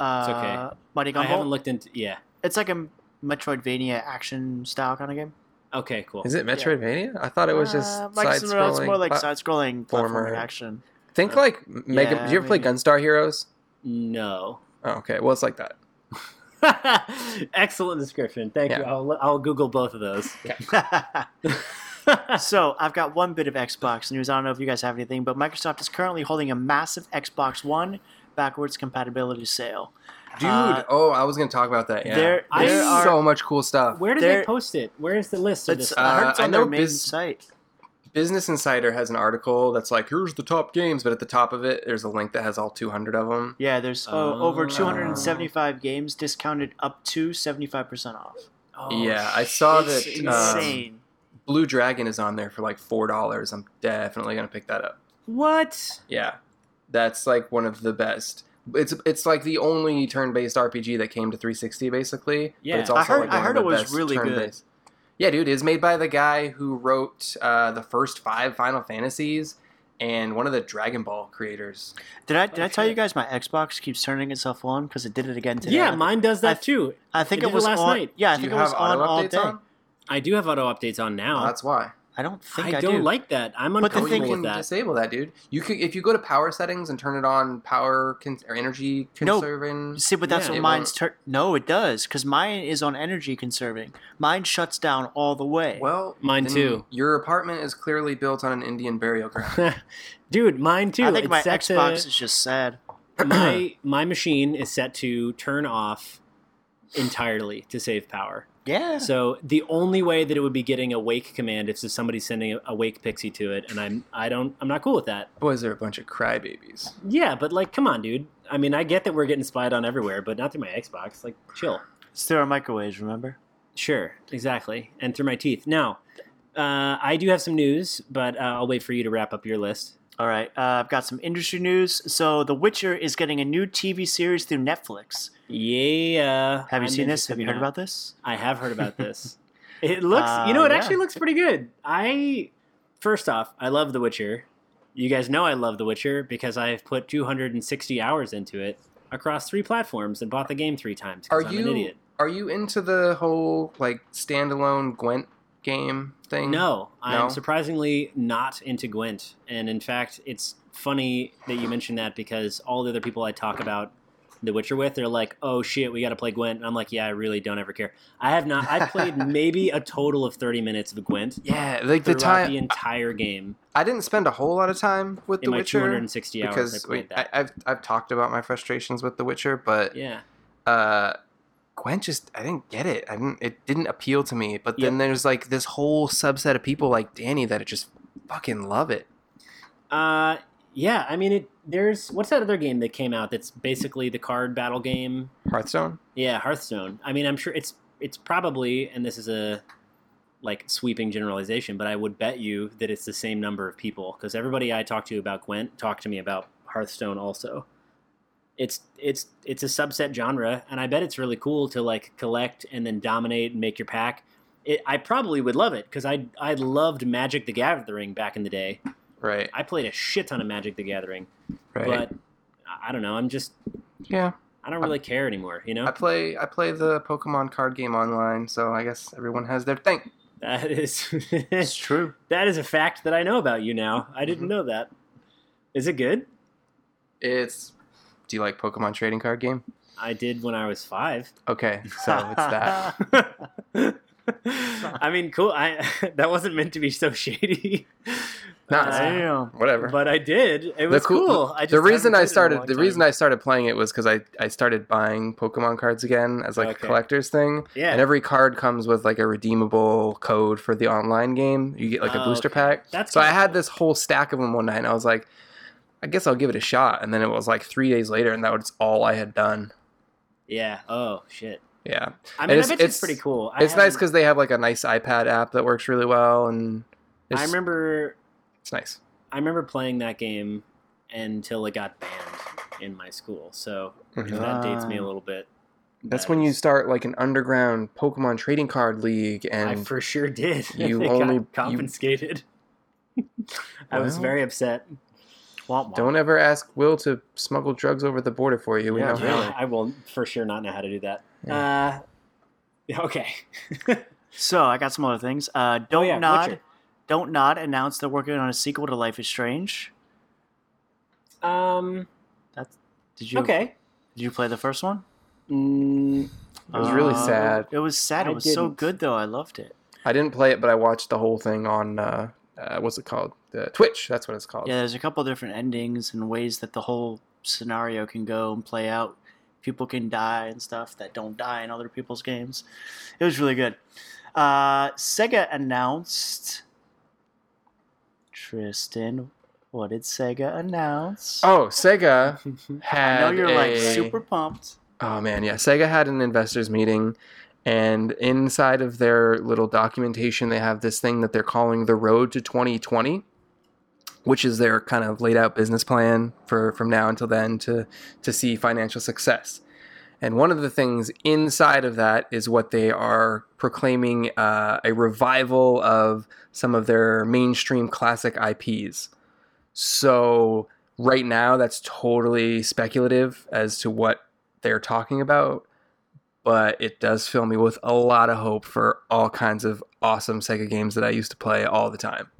Uh,
okay.
Mighty
I haven't looked into. Yeah.
It's like a Metroidvania action style kind of game.
Okay. Cool.
Is it Metroidvania? I thought it was just
Uh, like
side
no, it's more
scrolling.
like side-scrolling
platformer.
action.
Think like Mega.
Yeah,
do you ever play. Gunstar Heroes?
No.
Oh, okay. Well, it's like that.
Excellent description. Thank you. I'll I'll Google both of those.
so I've got one bit of Xbox news. I don't know if you guys have anything, but Microsoft is currently holding a massive Xbox One backwards compatibility sale.
Dude,
Uh,
oh, I was gonna talk about that. Yeah,
there-
there
There's
are-
so much cool stuff.
Where did
There-
they post it? Where is the list of
It's,
this?
I heard it's
Uh, I
on their
know
main
Biz-
site.
Business Insider has an article that's like, here's the top games, but at the top of it, there's a link that has all 200 of them.
Yeah, there's uh, over
Oh.
275 games discounted up to 75% off.
Oh,
yeah, I saw
it's
that, um,
insane.
Blue Dragon is on there for like four dollars. I'm definitely gonna pick that up.
What?
Yeah, that's like one of the best. It's it's like the only turn-based RPG that came to 360, basically.
Yeah.
but it's
I
heard-
like
I heard it was really good.
turn-based. Yeah, dude, it's made by the guy who wrote uh, the first five Final Fantasies and one of the Dragon Ball creators.
Did I did I tell
Okay.
you guys my Xbox keeps turning itself on because it did it again today?
Yeah, mine does that
I-
too.
I think
it
it, was
last
on.
night.
Yeah, I
Do
think
you
it was
have
on
auto
all
updates
day.
on?
I do have auto updates on now.
Oh, that's why.
I don't think
I
I,
don't
do.
like that. I'm
But the thing-
you
with
can
that.
disable that, dude. You could if you go to power settings and turn it on power con- or energy
No.
conserving.
See, but that's
Yeah.
what mine's
won't-
No, it does because mine is on energy conserving. Mine shuts down all the way.
Well,
Mine too.
Your apartment is clearly built on an Indian burial ground.
Dude, mine too.
I think
It's
my
set to-
Xbox is just sad.
my my machine is set to turn off entirely to save power.
Yeah.
So the only way that it would be getting a wake command is if somebody's sending a, a wake pixie to it, and I'm I don't I'm not cool with that.
Boys are a bunch of crybabies.
Yeah, but like, come on, dude. I mean, I get that we're getting spied on everywhere, but not through my Xbox. Like, chill.
It's through our microwaves, remember?
Sure, exactly, and through my teeth. Now, uh, I do have some news, but uh, I'll wait for you to wrap up your list.
All right. Uh, I've got some industry news. So, The Witcher is getting a new TV series through Netflix.
Yeah.
Have you
I'm
seen this? Have you heard
that.
about this?
I have heard about this. it looks,
Uh,
you know, it
yeah.
actually looks pretty good. I, first off, I love The Witcher. You guys know I love The Witcher because I've put 260 hours into it across three platforms and bought the game three times
Are
I'm an
you
idiot.
are you into the whole like standalone Gwent game thing?
No, I'm surprisingly not into Gwent. And in fact, it's funny that you mentioned that because all the other people I talk about The Witcher with, they're like, oh shit, we got to play Gwent. And I'm like, yeah, I really don't ever care. I have not, I've played maybe a total of 30 minutes of Gwent
Yeah, like the time
the entire game
I didn't spend a whole lot of time with
in
The Witcher
260 hours.
because
I.
I, I've I've talked about my frustrations with The Witcher, but
yeah.
uh Gwent just I didn't get it. I didn't it didn't appeal to me. But then there's like this whole subset of people like Danny that just fucking love it.
Uh, yeah, I mean, it. There's what's that other game that came out that's basically the card battle game
Hearthstone?
Yeah, Hearthstone. I mean, I'm sure it's it's probably, and this is a like sweeping generalization, but I would bet you that it's the same number of people because everybody I talk to about Gwent talk to me about Hearthstone also. It's it's it's a subset genre, and I bet it's really cool to like collect and then dominate and make your pack. It, I probably would love it because I I loved Magic the Gathering back in the day.
Right.
I played a shit ton of Magic the Gathering,
Right.
but I- I don't know. I'm just
yeah.
I don't really care anymore. You know.
I play I play the Pokemon card game online, so I guess everyone has their thing.
That is
It's true.
that is a fact that I know about you now. I didn't
Mhm.
know that. Is it good?
It's do you like Pokemon trading card game?
I did when I was five.
Okay, so it's that.
I mean, cool. I that wasn't meant to be so shady.
No,
Uh,
Damn.
Whatever.
but I did. It was
the cool,
cool. I just
the reason
haven't played it
I started the
time.
reason I started playing it was because I, I started buying Pokemon cards again as like
Okay.
a collector's thing.
yeah.
And every card comes with like a redeemable code for the online game. You get like a
Oh,
booster
okay.
pack.
That's
so I had
cool.
this whole stack of them one night, and I was like, I guess I'll give it a shot. And then it was like three days later, and that was all I had done.
Yeah. Oh shit.
Yeah,
I
And
mean, I
it's-
bet it's
it's-
pretty cool. I
it's nice because they have like a nice iPad app that works really well, and it's,
I remember
it's nice.
I remember playing that game until it got banned in my school. So if
Mhm.
that dates me a little bit.
That's when you start like an underground Pokemon trading card league, and I
for sure did.
you only-
got confiscated. I was
Well,
very upset.
Womp womp.
don't ever ask Will to smuggle drugs over the border for you. We
Yeah,
know
really.
I will for sure not know how to do that. Uh, okay.
So I got some other things. Uh, don't
Oh, yeah,
nod.
Witcher.
Dontnod announced they're working on a sequel to Life is Strange.
um. That's.
Did you?
Okay.
Did you play the first one?
Mm,
It was really
Uh,
sad.
It was sad.
I
It was so
didn't.
good though. I loved it.
I didn't play it, but I watched the whole thing on uh, uh, what's it called? Uh, Twitch. That's what it's called.
Yeah, there's a couple different endings and ways that the whole scenario can go and play out. People can die and stuff that don't die in other people's games. It was really good. Uh, Sega announced. Tristan, what did Sega announce?
Oh, Sega had.
I know you're like super pumped.
Oh man, yeah. Sega had an investors meeting, and inside of their little documentation, they have this thing that they're calling the Road to 2020, which is their kind of laid out business plan for from now until then to to see financial success. And one of the things inside of that is what they are proclaiming uh, a revival of some of their mainstream classic IPs. So right now, that's totally speculative as to what they're talking about, but it does fill me with a lot of hope for all kinds of awesome Sega games that I used to play all the time.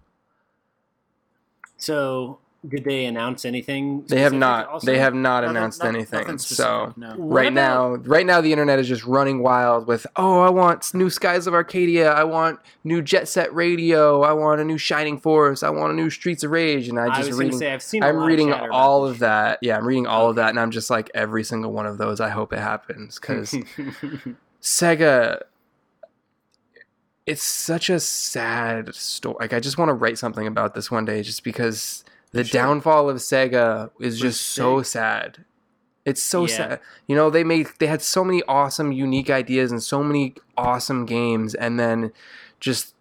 So, did they announce anything?
They have not.
also?
They have not
Nothing-
announced
nothing-
anything.
nothing
so
no.
Right
about-
now, right now, the internet is just running wild with, oh, I want new Skies of Arcadia. I want new Jet Set Radio. I want a new Shining Force. I want a new Streets of Rage. And I
I
just
was
reading.
say I've seen. a
I'm reading
of
all of that. Yeah, I'm reading all of that, and I'm just like every single one of those. I hope it happens because. Sega. It's such a sad story. Like I just want to write something about this one day, just because the
Sure.
downfall of Sega is just
Was
so sad. It's so
Yeah.
sad. You know, they made they had so many awesome, unique ideas and so many awesome games, and then just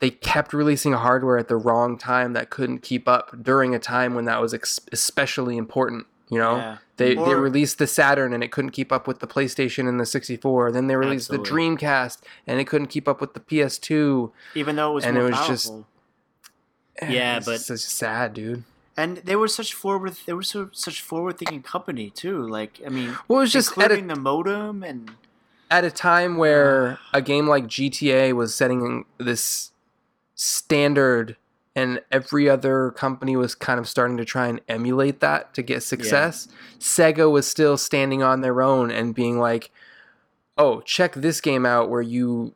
they kept releasing hardware at the wrong time that couldn't keep up during a time when that was ex- especially important. You know,
Yeah.
they they released the Saturn and it couldn't keep up with the PlayStation and the 64. Then they released the Dreamcast and it couldn't keep up with the PS2.
Even though it was
And
more
it was
powerful.
just-
Yeah, but-
it's sad, dude.
and they were such forward. They were so such forward thinking company too. Like I mean,
Well, it was just at a,
the modem and
at a time where uh. a game like GTA was setting this standard and every other company was kind of starting to try and emulate that to get success. Sega was still standing on their own and being like, "Oh, check this game out where you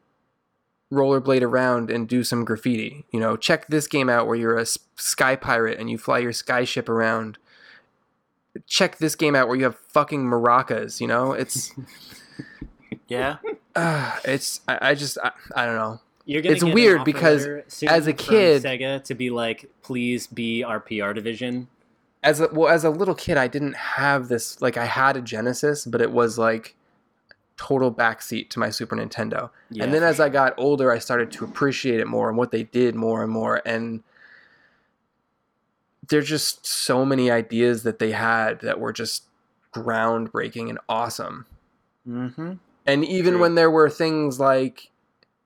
rollerblade around and do some graffiti. You know, check this game out where you're a sky pirate and you fly your skyship around. Check this game out where you have fucking maracas, you know? It's
yeah,
uh, it's I, I just I, I don't know.
You're gonna
It's weird because as a kid-
Sega to be like, please be our PR division.
As a well as a little kid I didn't have this like I had a Genesis, but it was like total backseat to my Super Nintendo.
Yeah,
and then as I got older, I started to appreciate it more and what they did more and more. And there's just so many ideas that they had that were just groundbreaking and awesome.
mm-hmm.
And even
True.
when there were things like,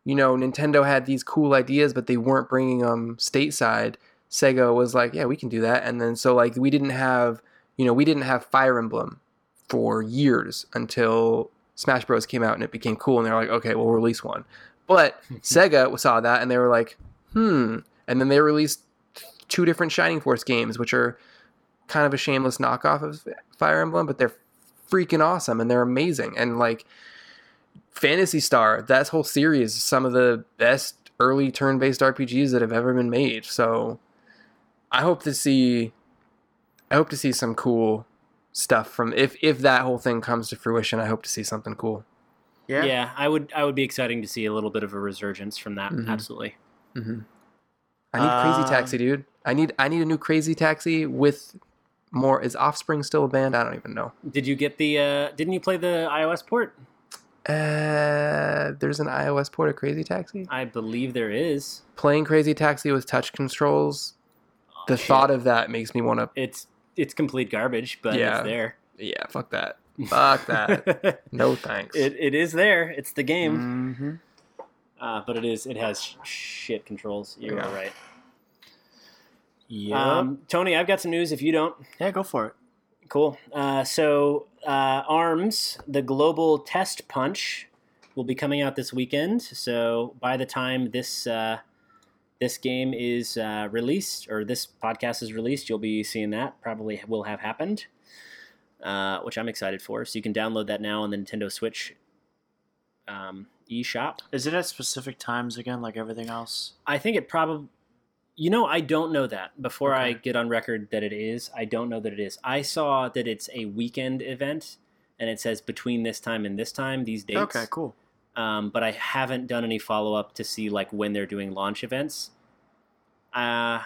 you know, Nintendo had these cool ideas, but they weren't bringing them stateside. Sega was like, yeah, we can do that. And then so like we didn't have, you know, we didn't have Fire Emblem for years until Smash Bros came out and it became cool. And they're like, okay, we'll release one. But Sega saw that and they were like, hmm. And then they released two different Shining Force games, which are kind of a shameless knockoff of Fire Emblem, but they're freaking awesome and they're amazing. And like Phantasy Star, that whole series is some of the best early turn-based RPGs that have ever been made. So I hope to see I hope to see some cool stuff from if if that whole thing comes to fruition, I hope to see something cool.
yeah,
yeah. I would I would be exciting to see a little bit of a resurgence from that.
Mhm.
Absolutely.
hmm I need Crazy
Uh,
Taxi, dude. I need I need a new Crazy Taxi with more. Is Offspring still a band? I don't even know.
Did you get the? uh Didn't you play the iOS port?
Uh, there's an iOS port of Crazy Taxi.
I believe there is.
Playing Crazy Taxi with touch controls. The
Shit.
thought of that makes me want to.
It's it's complete garbage, but
Yeah.
it's there.
Yeah, fuck that. Fuck that. No thanks.
it, it is there. It's the game.
Mm-hmm.
Uh, but it is it has sh- shit controls. You're right.
Yeah,
Um, Tony, I've got some news. If you don't,
yeah, go for it.
cool. Uh, so uh, Arms, the global test punch, will be coming out this weekend. So by the time this uh, this game is uh, released or this podcast is released, you'll be seeing that. Probably will have happened, uh, which I'm excited for. So you can download that now on the Nintendo Switch. Um, eShop.
Is it at specific times again, like everything else?
I think it probably. You know, I don't know that. Before I get on record that it is, I don't know that it is. I saw that it's a weekend event, and it says between this time and this time, these dates.
Okay, cool.
Um, but I haven't done any follow up to see like when they're doing launch events. Uh,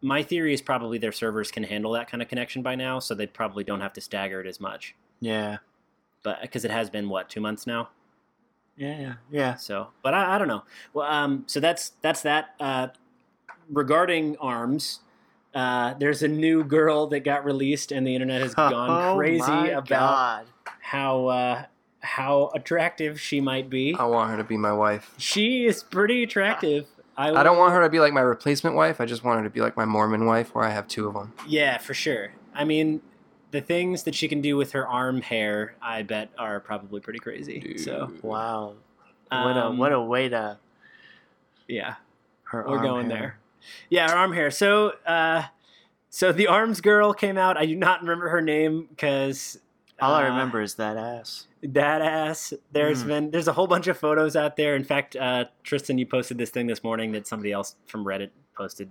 my theory is probably their servers can handle that kind of connection by now, so they probably don't have to stagger it as much.
Yeah.
But because it has been what two months now,
Yeah, yeah, yeah.
so but I, I don't know. Well, um, so that's that's that. Uh, regarding arms, uh, there's a new girl that got released, and the internet has gone
Oh
crazy about
God.
how uh, how attractive she might be.
I want her to be my wife.
She is pretty attractive. I,
I don't want her to be like my replacement wife. I just want her to be like my Mormon wife, where I have two of them.
Yeah, for sure. I mean, the things that she can do with her arm hair, I bet, are probably pretty crazy. So,
Wow. What a
um,
what a way to
yeah,
her.
we're
arm
going
hair.
there. Yeah, her arm hair. So, uh, so the arms girl came out. I do not remember her name because
All I
uh,
remember is that ass.
that ass. There's
Mhm.
been there's a whole bunch of photos out there. In fact, uh, Tristan, you posted this thing this morning that somebody else from Reddit posted.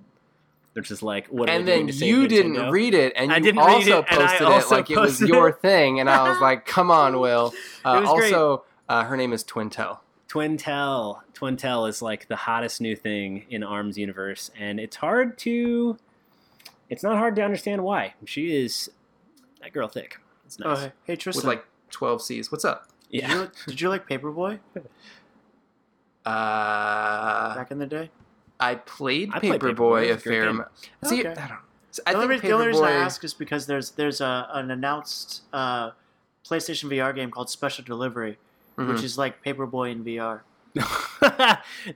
Which is like, what? are
and
they
then you didn't
Nintendo?
read it, and
I
you
didn't
also
it, and I
posted
also
it like it was your thing, and I was like, "Come on, Will." Uh,
It was great.
also, uh, her name is Twintelle.
Twintelle. Twintelle is like the hottest new thing in Arms universe, and it's hard to. It's not hard to understand why. She is that girl thick. It's
Oh,
nice.
hey, hey Tristan.
with like 12 C's. What's up?
did,
yeah.
you, did you like Paperboy
Uh,
back in the day?
I played
I played Paperboy.
Paperboy a
was a great
fair
game.
amount. See,
Okay.
I don't. so I
the, only,
think
re- the only reason I
Paperboy-
ask is because there's there's a, an announced uh, PlayStation VR game called Special Delivery,
Mhm.
which is like Paperboy in VR.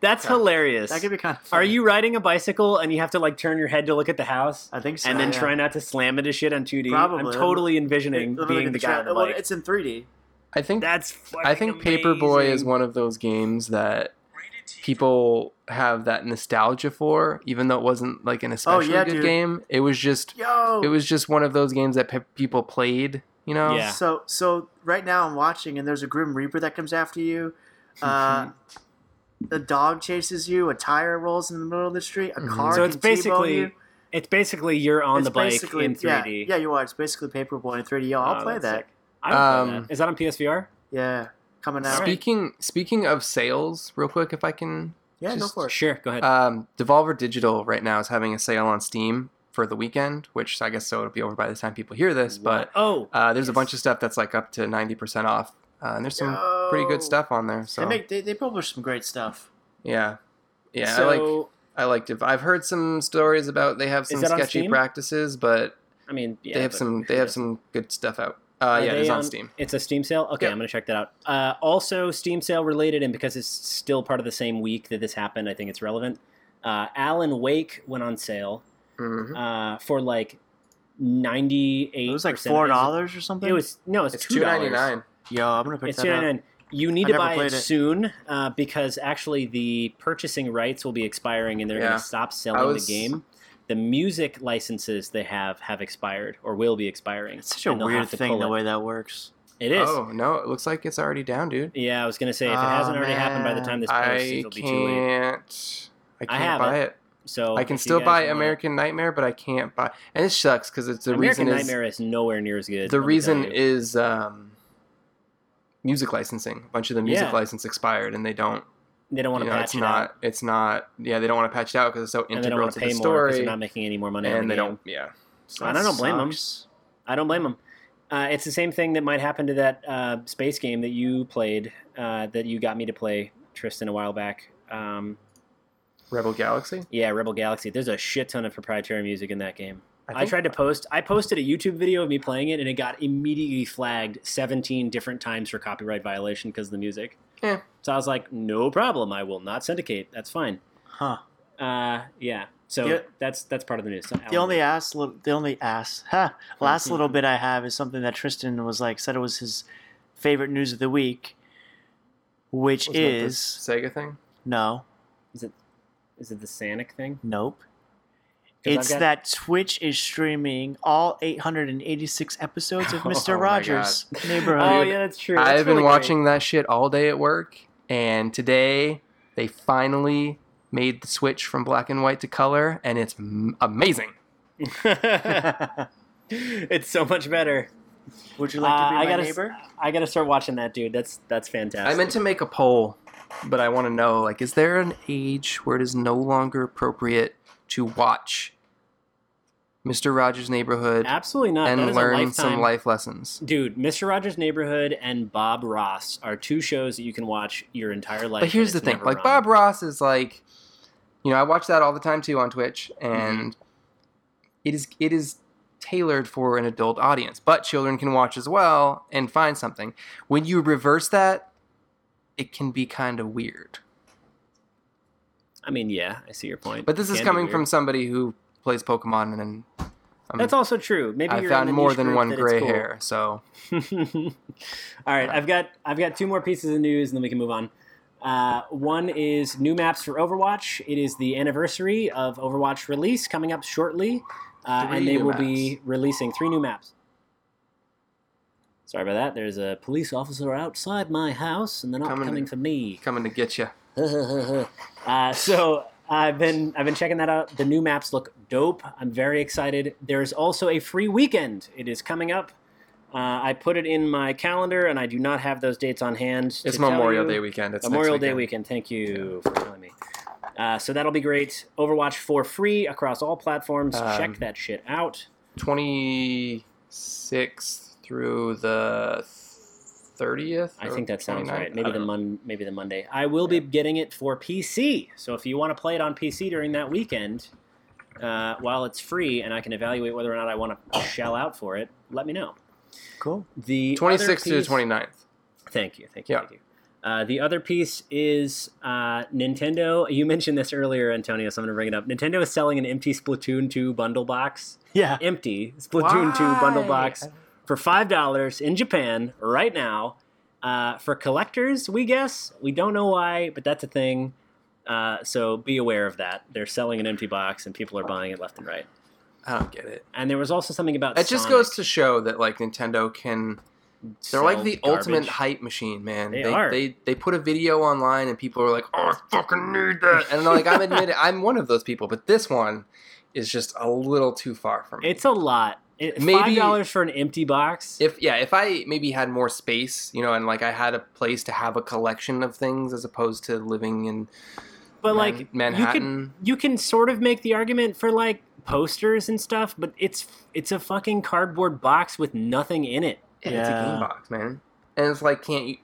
That's
Yeah.
hilarious.
That could be kind of.
Are you riding a bicycle and you have to like turn your head to look at the house
I think so.
and then
yeah.
try not to slam into shit on 2D?
Probably.
I'm totally envisioning
Let me look
being
at
the guy
tra- well, it's in 3D.
I think
That's
I think Paperboy is one of those games that people have that nostalgia for, even though it wasn't like an oh, especially
Oh, yeah,
good
dude.
game. It was just
Yo.
it was just one of those games that pe- people played. You know.
Yeah.
So so right now I'm watching and there's a Grim Reaper that comes after you. Uh, a dog chases you. A tire rolls in the middle of the street. A
Mhm.
car.
So it's
can
basically
you.
It's basically you're on
It's
the bike
basically-
in 3D.
Yeah, yeah, you are. It's basically Paperboy in 3D. Yo, I'll
Oh,
play
that's
that.
sick. I would play
Um,
that. Is that on PSVR?
Yeah, coming out.
Alright.
Speaking speaking of sales, real quick, if I can.
Yeah, go
just-
for it.
Sure, go ahead.
Um, Devolver Digital right now is having a sale on Steam for the weekend, which I guess so it'll be over by the time people hear this. But
oh,
uh, there's a bunch of stuff that's like up to ninety percent off, uh, and there's some
Yo.
pretty good stuff on there. So
They make they, they publish some great stuff.
yeah, yeah,
so
I like I like Dev- I've heard some stories about they have some sketchy practices, but
I mean, yeah,
they have some
who
they have some good stuff out. Uh, yeah, it's on Steam.
It's a Steam sale. Okay,
Yep.
I'm gonna check that out. Uh, also, Steam sale related, and because it's still part of the same week that this happened, I think it's relevant. Uh, Alan Wake went on sale
hmm
uh, for like ninety eight.
It was like four dollars or something.
It was no, it's,
It's
two
two ninety nine.
Yo, I'm gonna pick
It's
that
two
up.
You need
I
to buy it,
it.
soon uh, because actually the purchasing rights will be expiring and they're
Yeah.
going to stop selling
was-
the game. The music licenses they have have expired or will be expiring.
It's such a weird thing the
it.
way that works.
It is.
Oh no, it looks like it's already down, dude.
Yeah, I was going to say if it
Oh,
hasn't already happened by the time this posts,
I
it'll be too late.
I can't. I
I
can't buy
it.
it.
So
I can still buy
want it-
American Nightmare, but I can't buy. And it sucks because it's the
American
reason American
Nightmare is nowhere near as good.
the reason is um, music licensing. A bunch of the music
Yeah.
license expired, and they don't.
they don't want
You
to
know,
patch
it's
it
not.
out,
It's not. Yeah, they don't want to patch it out because it's so
and they don't
integral to the
pay more because
story,
they're not making any more money.
and
the
they
game.
don't. Yeah. So
And I don't blame
Sucks.
I don't blame them. Uh, it's the same thing that might happen to that uh, space game that you played, uh, that you got me to play, Tristan, a while back. Um,
Rebel Galaxy.
yeah, Rebel Galaxy. There's a shit ton of proprietary music in that game. I,
think-
tried to post. I posted a YouTube video of me playing it, and it got immediately flagged 17 different times for copyright violation because of the music.
Yeah.
So I was like, no problem. I will not syndicate. That's fine.
Huh.
Uh, yeah. So
Yeah.
that's that's part of the news.
The only ass, li- the only ass, ha, last little bit I have is something that Tristan was like said it was his favorite news of the week, which
Wasn't it
is
this Sega thing.
no,
is it is it the Sanic thing?
nope.
'Cause I've
It's
got-
that Twitch is streaming all 886 episodes of
Oh
Mr.
my
Rogers'
Oh
Neighborhood.
Oh yeah, that's true. That's
I've been
really great.
watching that shit all day at work, And today they finally made the switch from black and white to color, and it's m- amazing.
it's so much better.
Would you like to
Uh,
be
I
my
gotta,
neighbor?
I gotta start watching that, dude. That's that's fantastic.
I meant to make a poll, but I want to know like, is there an age where it is no longer appropriate to watch Mr. Rogers' Neighborhood
absolutely not.
and learn some life lessons?
Dude, Mr. Rogers' Neighborhood and Bob Ross are two shows that you can watch your entire life.
But here's the thing, like
run.
Bob Ross is like, you know, I watch that all the time too on Twitch,
Mm-hmm.
and it is it is tailored for an adult audience, but children can watch as well and find something. When you reverse that, it can be kind of weird.
I mean, yeah, I see your point.
But this
It
is coming from somebody who plays Pokemon, and um,
That's also true. Maybe
I found more than one gray
cool.
hair. So
All right, I've got I've got two more pieces of news, and then we can move on. Uh, one is new maps for Overwatch. It is the anniversary of Overwatch release coming up shortly, uh, and they will be releasing three new maps. Sorry about that. There's a police officer outside my house, and they're not
Coming
coming, for me.
coming to get you.
uh, so I've been I've been checking that out. The new maps look dope. I'm very excited. There's also a free weekend. It is coming up. Uh, I put it in my calendar, and I do not have those dates on hand.
It's Memorial. Day weekend. It's
Memorial
next
Day
weekend.
weekend. Thank you for telling me. Uh, so that'll be great. Overwatch for free across all platforms.
Um,
Check that shit out.
26th through the 30th.
I think that sounds
29th?
right. Maybe the mon- maybe the Monday. I will be getting it for PC. So if you want to play it on PC during that weekend, uh, while it's free, and I can evaluate whether or not I want to shell out for it, let me know.
Cool.
The other
26th to the
piece-
29th.
Thank you, thank you,
Yeah.
thank you. Uh, the other piece is uh, Nintendo. You mentioned this earlier, Antonio, so I'm going to bring it up. Nintendo is selling an empty Splatoon 2 bundle box.
Yeah.
Empty Splatoon 2 bundle box for $5 in Japan right now. Uh, for collectors, we guess. We don't know why, but that's a thing. Uh, so be aware of that. They're selling an empty box and people are buying it left and right.
I don't get it.
And there was also something about
It just
Sonic
goes to show that like Nintendo can they're like the
garbage.
ultimate hype machine, man.
They
they,
are.
they they put a video online and people are like, "Oh, I fucking need that." And like I'm admitted I'm one of those people, but this one is just a little too far from me.
It's a lot. It,
Maybe-
$5 for an empty box.
if yeah, if I maybe had more space, you know, and like I had a place to have a collection of things as opposed to living in
But
Man-
like you
Manhattan.
can you can sort of make the argument for like posters and stuff, but it's it's a fucking cardboard box with nothing in it.
Yeah, it's a game box, man. And it's like, can't you?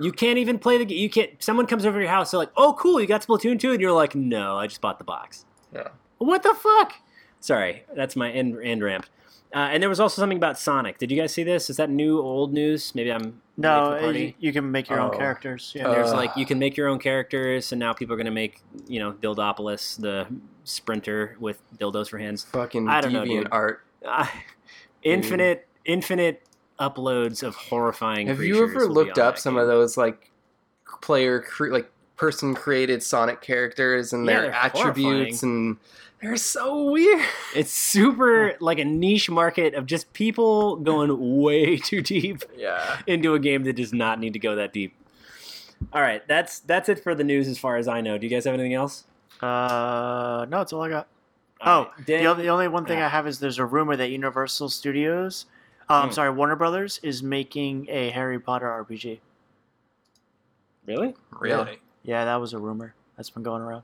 You can't even play the game. You can't. Someone comes over to your house, they're like, "Oh, cool, you got Splatoon 2? and you're like, "No, I just bought the box."
Yeah.
What the fuck? Sorry, that's my end end ramp. Uh, and there was also something about Sonic. Did you guys see this? Is that new, old news? Maybe I'm
No,
late to the party.
you, you can make your own
Oh.
characters. Yeah.
Uh,
There's like you can make your own characters, and now people are gonna make you know Dildopolis, the sprinter with dildos for hands.
Fucking
I don't know,
deviant
dude.
art.
Infinite, infinite uploads of horrifying.
Have you ever looked up
that
some of those like player cre- like person created Sonic characters and
Yeah,
their
they're
attributes and they're so weird.
It's super like a niche market of just people going way too deep
Yeah.
into a game that does not need to go that deep. All right, that's that's it for the news as far as I know. Do you guys have anything else?
Uh, no, that's all I got.
All
Oh,
right,
the,
Dan-
only, the only one thing
Yeah.
I have is there's a rumor that Universal Studios, I'm
Hmm.
sorry, Warner Brothers is making a Harry Potter RPG.
really?
Really?
Yeah, that was a rumor that's been going around.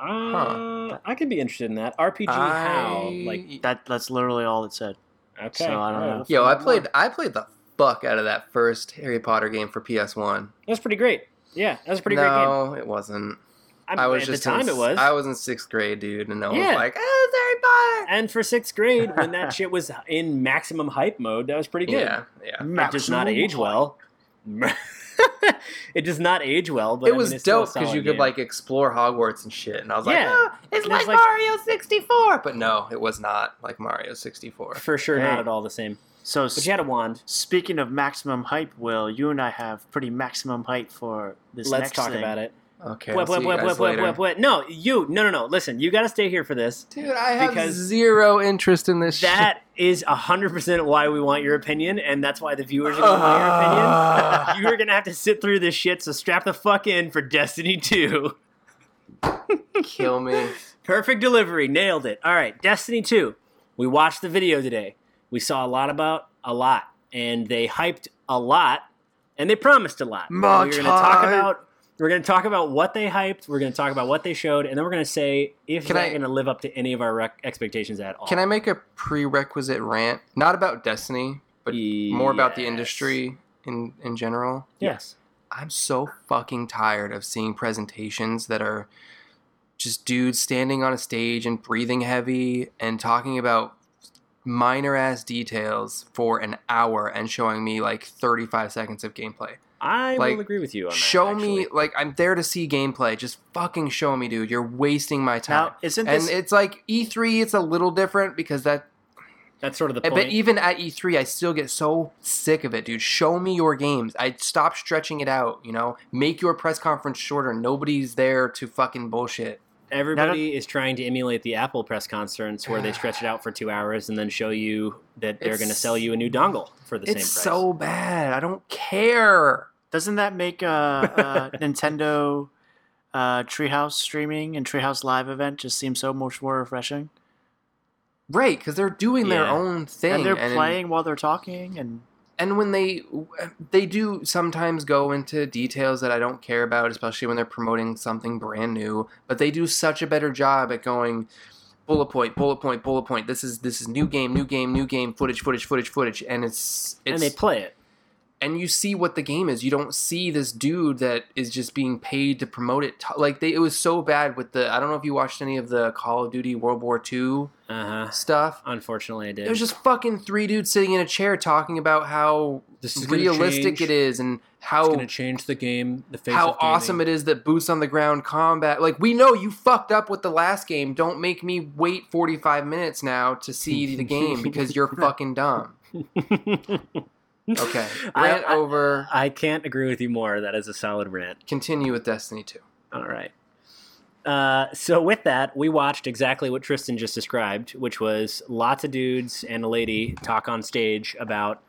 Uh, I could be interested in that RPG. How? Like
That that's literally all it said.
okay,
So, I don't
all right,
know.
Yo, I played. I played the fuck out of that first Harry Potter game for PS1.
That's pretty great. Yeah, that was a pretty great game.
no, it wasn't.
I'm,
I was
at
just
the time
in,
it was.
I was in sixth grade, dude, and no one
Yeah.
was like, "Oh, it's Harry Potter."
and for sixth grade, when that shit was in maximum hype mode, that was pretty good.
Yeah, yeah.
It does not age well. it does not age well, but
it
I mean,
was
it's
dope because
solid
you could like explore Hogwarts and shit, and I was like,
Yeah.
oh, it's like,
it's like-
Mario 64. But no, it was not like Mario 64.
for sure
Hey.
not at all the same.
So
But you had a wand.
speaking of maximum hype, Will, you and I have pretty maximum hype for this
Let's
next
talk
thing.
about it.
Okay.
What,
I'll
what, what, what, what, what, what? No, you. No, no, no. Listen, you got to stay here for this.
Dude, I have zero interest in this. Shit.
That is 100% why we want your opinion, and that's why the viewers are going to want your opinion.
opinion.
You're going to have to sit through this shit, so strap the fuck in for Destiny 2.
Kill me.
Perfect delivery. Nailed it. All right, Destiny 2. We watched the video today. We saw a lot about a lot, and they hyped a lot, and they promised a lot.
Much
we're going to talk about we're going to talk about what they hyped, we're going to talk about what they showed, and then we're going to say if
Can
they're
I-
going to live up to any of our rec- expectations at all.
Can I make a prerequisite rant? Not about Destiny, but more about the
Yes.
industry in in general.
Yes.
I'm so fucking tired of seeing presentations that are just dudes standing on a stage and breathing heavy and talking about minor ass details for an hour and showing me like 35 seconds of gameplay.
I
Like,
will agree with you on that.
show me like I'm there to see gameplay. Just fucking show me, dude. You're wasting my time.
Now, isn't
and
this
it's like E3 it's a little different because that
That's sort of the
eh,
point.
but even at E3 I still get so sick of it, dude. Show me your games. I stop stretching it out, you know? Make your press conference shorter. Nobody's there to fucking bullshit.
Everybody is trying to emulate the Apple press conference where they stretch it out for two hours and then show you that they're going to sell you a new dongle for the same
It's
price.
so bad. I don't care.
Doesn't that make uh, uh, Nintendo uh, Treehouse streaming and Treehouse Live event just seem so much more refreshing?
Right, because they're doing their own thing.
and they're playing while they're talking, and
and when they they do sometimes go into details that I don't care about, especially when they're promoting something brand new. But they do such a better job at going bullet point, bullet point, bullet point. This is this is new game, new game, new game, footage, footage, footage, footage, and it's it's
and they play it.
And you see what the game is. You don't see this dude that is just being paid to promote it. Like they, it was so bad with the. I don't know if you watched any of the Call of Duty World War II
Uh huh.
stuff.
Unfortunately, I did.
It was just fucking three dudes sitting in a chair talking about how
This is
realistic it is and how it's
going to change the game. The face
how awesome it is that boots on the ground combat. Like we know you fucked up with the last game. Don't make me wait 45 minutes now to see the game because you're fucking dumb. Okay.
I-
Rant
I-
over.
I can't agree with you more. That is a solid rant.
Continue with Destiny 2.
All right. Uh, so with that, we watched exactly what Tristan just described, which was lots of dudes and a lady talk on stage about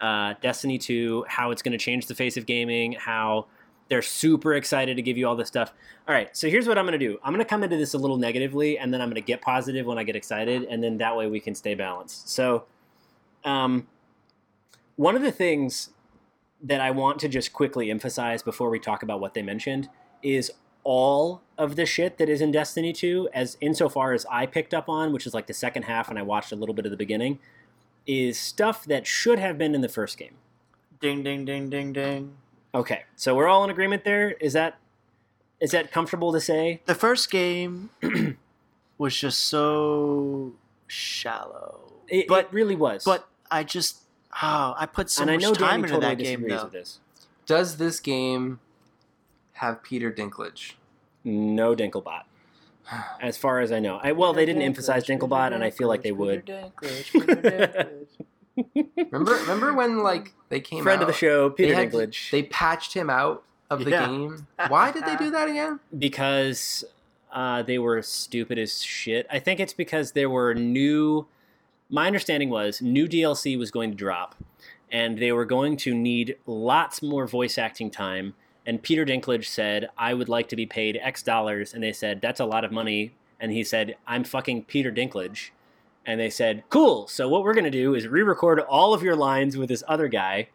uh, Destiny 2, how it's going to change the face of gaming, how they're super excited to give you all this stuff. All right, so here's what I'm going to do. I'm going to come into this a little negatively, and then I'm going to get positive when I get excited, and then that way we can stay balanced. So, um, one of the things that I want to just quickly emphasize before we talk about what they mentioned is all of the shit that is in Destiny 2, as insofar as I picked up on, which is like the second half, and I watched a little bit of the beginning, is stuff that should have been in the first game.
ding, ding, ding, ding, ding.
Okay, so we're all in agreement there. Is that is that comfortable to say?
The first game was just so shallow,
It,
But-
it really was.
but I just oh, I put so
and I
much
know
time
Danny
into
totally
that game
disagrees
though.
with this.
Does this game have Peter Dinklage?
No Dinklebot, as far as I know. I, well, they didn't emphasize Dinklebot, and I feel like they would.
Remember remember when like they came
Friend
out
of the show, Peter
they had-
Dinklage.
They patched him out of the
Yeah.
game. Why did they do that again?
because uh, they were stupid as shit. I think it's because there were new. My understanding was new DLC was going to drop, and they were going to need lots more voice acting time. And Peter Dinklage said, "I would like to be paid X dollars," and they said, "That's a lot of money." And he said, "I'm fucking Peter Dinklage," and they said, "Cool. So what we're gonna do is re-record all of your lines with this other guy."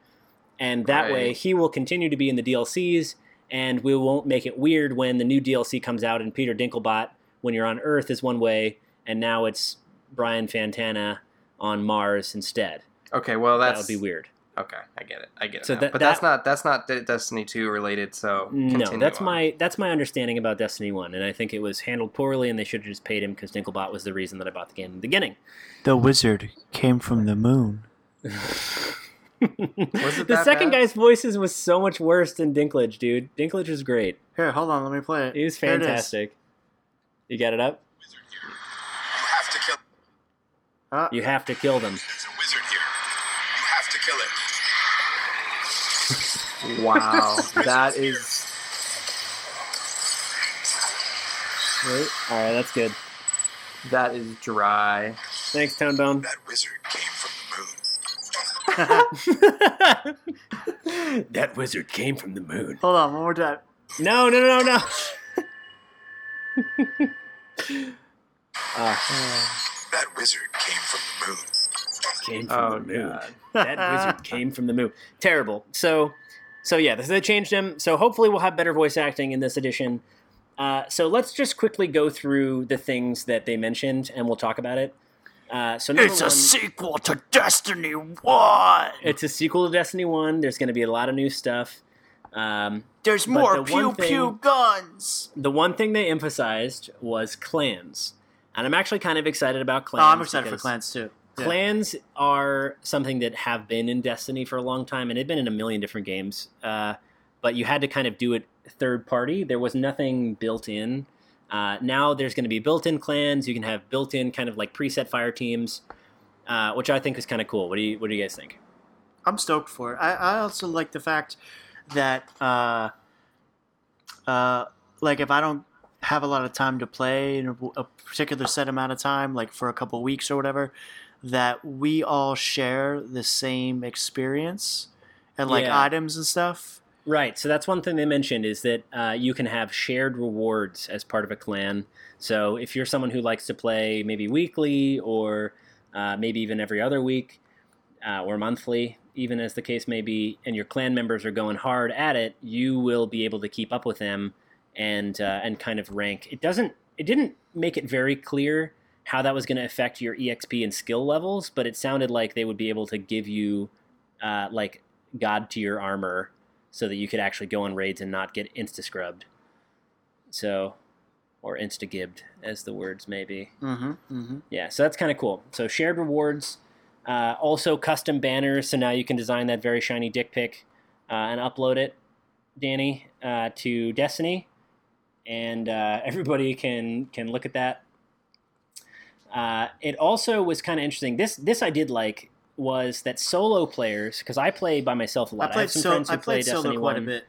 And that way, he will continue to be in the DLCs, and we won't make it weird when the new DLC comes out and Peter Dinklebot, when you're on Earth, is one way, and now it's Brian Fantana on Mars instead.
Okay, well
That would be weird.
Okay, I get it. I get it.
So
now.
that-
but that's
that-
not that's not Destiny 2 related, so
No, that's
on.
my that's my understanding about Destiny One, and I think it was handled poorly, and they should have just paid him because Dinklebot was the reason that I bought the game in the beginning.
The wizard came from the moon.
Was it
the
that
second
bad?
guy's voices was so much worse than Dinklage, dude. Dinklage was great.
Here, hold on, let me play it.
He was
Here it is.
fantastic. You got it up?
You have to kill.
Ah,
You have to kill them.
There's a wizard here. You have to kill it.
Wow, that is
Right? All right, that's good.
That is dry.
Thanks, Tone Bone.
That wizard came from the moon.
that wizard came from the moon.
Hold on, one more time.
No, no, no, no. uh,
That wizard came from the moon.
came from
Oh
the moon.
god.
that wizard came from the moon. Terrible. So, so yeah, they changed him. So hopefully we'll have better voice acting in this edition. Uh, so let's just quickly go through the things that they mentioned, and we'll talk about it. Uh, so number
It's a sequel to Destiny 1.
it's a sequel to Destiny One. There's going to be a lot of new stuff. Um,
There's more
the
pew
thing-
pew guns.
the one thing they emphasized was clans, and I'm actually kind of excited about
Oh,
clans.
I'm excited for clans too. Yeah.
Clans are something that have been in Destiny for a long time, and they've been in a million different games. Uh, but you had to kind of do it third party. There was nothing built in. Uh, now there's going to be built-in clans. You can have built-in kind of like preset fire teams, uh, which I think is kind of cool. What do you What do you guys think?
I'm stoked for it. I, I also like the fact that, uh, uh, like, if I don't have a lot of time to play in a, particular set amount of time, like for a couple weeks or whatever, that we all share the same experience and like
Yeah.
items and stuff.
Right. So that's one thing they mentioned is that uh, you can have shared rewards as part of a clan. So if you're someone who likes to play maybe weekly or uh, maybe even every other week uh, or monthly, even as the case may be, and your clan members are going hard at it, you will be able to keep up with them and uh, and kind of rank. It doesn't. It didn't make it very clear how that was going to affect your exp and skill levels, but it sounded like they would be able to give you uh, like god tier armor so that you could actually go on raids and not get insta scrubbed. So, or insta gibbed, as the words may be.
Mm-hmm. Mm-hmm.
Yeah, so that's kind of cool. So shared rewards, uh, also custom banners. So now you can design that very shiny dick pic uh, and upload it, Danny, uh, to Destiny, and uh, everybody can can look at that. Uh, it also was kind of interesting. This this I did like was that solo players because I play by myself a lot. I,
played
have some
so
friends who
I
play
solo
Destiny
quite
1.
a bit.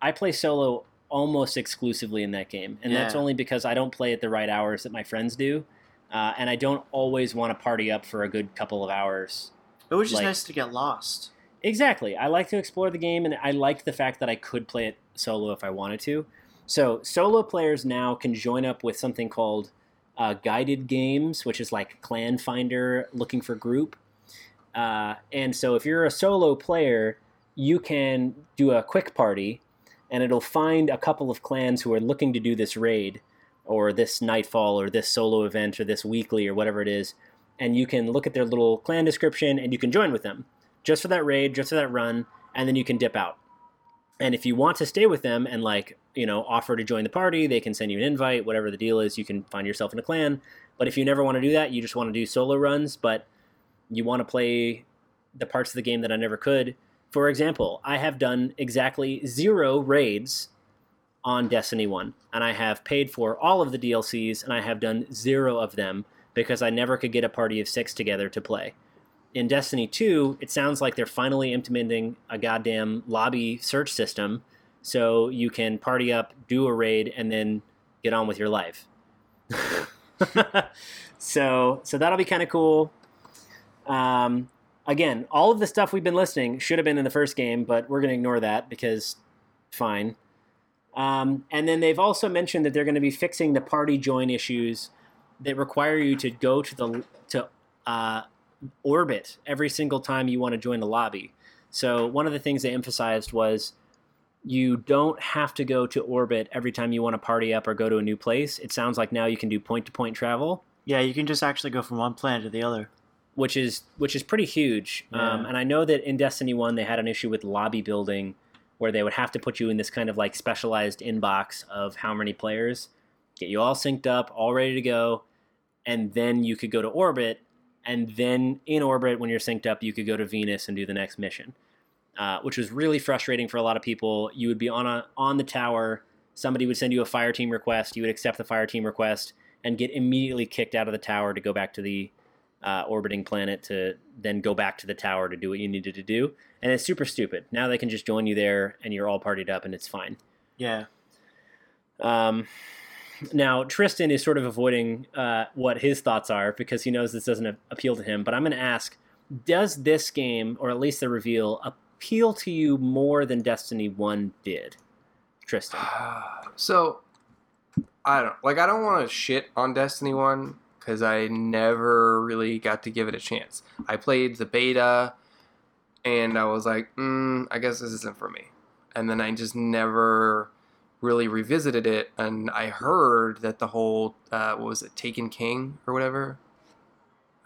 I play solo almost exclusively in that game, and that's only because I don't play at the right hours that my friends do, uh, and I don't always want to party up for a good couple of hours.
It was just
like-
nice to get lost.
Exactly. I like to explore the game, and I liked the fact that I could play it solo if I wanted to. So solo players now can join up with something called uh, guided games, which is like Clan Finder looking for group. Uh, and so if you're a solo player, you can do a quick party, and it'll find a couple of clans who are looking to do this raid, or this nightfall, or this solo event, or this weekly, or whatever it is. And you can look at their little clan description, and you can join with them just for that raid, just for that run, and then you can dip out. And if you want to stay with them and like, you know, offer to join the party, they can send you an invite, whatever the deal is, you can find yourself in a clan. But if you never want to do that, you just want to do solo runs, but you want to play the parts of the game that I never could. For example, I have done exactly zero raids on Destiny 1, and I have paid for all of the DLCs, and I have done zero of them because I never could get a party of six together to play in Destiny 2, it sounds like they're finally implementing a goddamn lobby search system so you can party up, do a raid, and then get on with your life. so, so that'll be kind of cool. Um, again, all of the stuff we've been listing should have been in the first game, but we're going to ignore that because fine. Um, and then they've also mentioned that they're going to be fixing the party join issues that require you to go to the to uh, orbit every single time you want to join the lobby. So one of the things they emphasized was you don't have to go to orbit every time you want to party up or go to a new place. It sounds like now you can do point to point travel,
Yeah, you can just actually go from one planet to the other.
which is which is pretty huge. Um, and I know that in Destiny One they had an issue with lobby building where they would have to put you in this kind of like specialized inbox of how many players, get you all synced up, all ready to go, and then you could go to orbit and then in orbit when you're synced up you could go to venus and do the next mission uh, which was really frustrating for a lot of people you would be on a on the tower somebody would send you a fire team request you would accept the fire team request and get immediately kicked out of the tower to go back to the uh, orbiting planet to then go back to the tower to do what you needed to do and it's super stupid now they can just join you there and you're all partied up and it's fine
Yeah.
um, Now, Tristan is sort of avoiding uh, what his thoughts are because he knows this doesn't appeal to him. But I'm going to ask Does this game, or at least the reveal, appeal to you more than Destiny 1 did? Tristan.
so I don't like I don't want to shit on Destiny 1 cuz I never really got to give it a chance. I played the beta and I was like, mm, I guess this isn't for me. And then I just never really revisited it and I heard that the whole uh, what was it Taken King or whatever?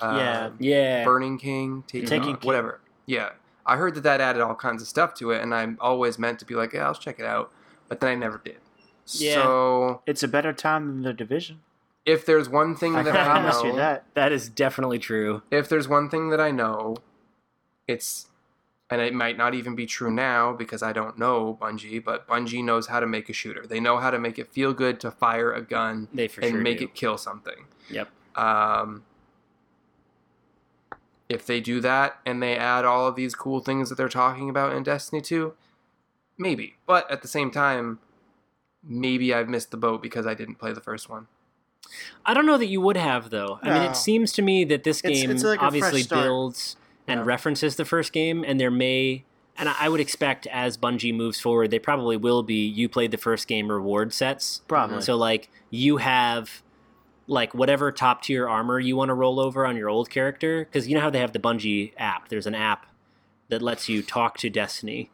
Yeah.
Um,
Yeah.
Burning King, Taken,
Taken King.
whatever. Yeah. I heard that that added all kinds of stuff to it and I'm always meant to be like, yeah, I'll check it out, but then I never did.
Yeah.
So
It's a better time than the division.
if there's one thing
I
that
can
I
promise
know,
you that.
That is definitely true.
if there's one thing that I know, it's and it might not even be true now because I don't know Bungie, but Bungie knows how to make a shooter. They know how to make it feel good to fire a gun
They for
and
sure
make
do.
it kill something.
Yep.
Um, if they do that and they add all of these cool things that they're talking about in Destiny 2, maybe. But at the same time, maybe I've missed the boat because I didn't play the first one.
I don't know that you would have though. I mean, it seems to me that this game
it's like
obviously builds and
Yeah.
references the first game, and there may, and I would expect as Bungie moves forward, they probably will be. You played the first game reward sets,
Probably.
so like you have like whatever top tier armor you want to roll over on your old character, because you know how they have the Bungie app. There's an app that lets you talk to Destiny.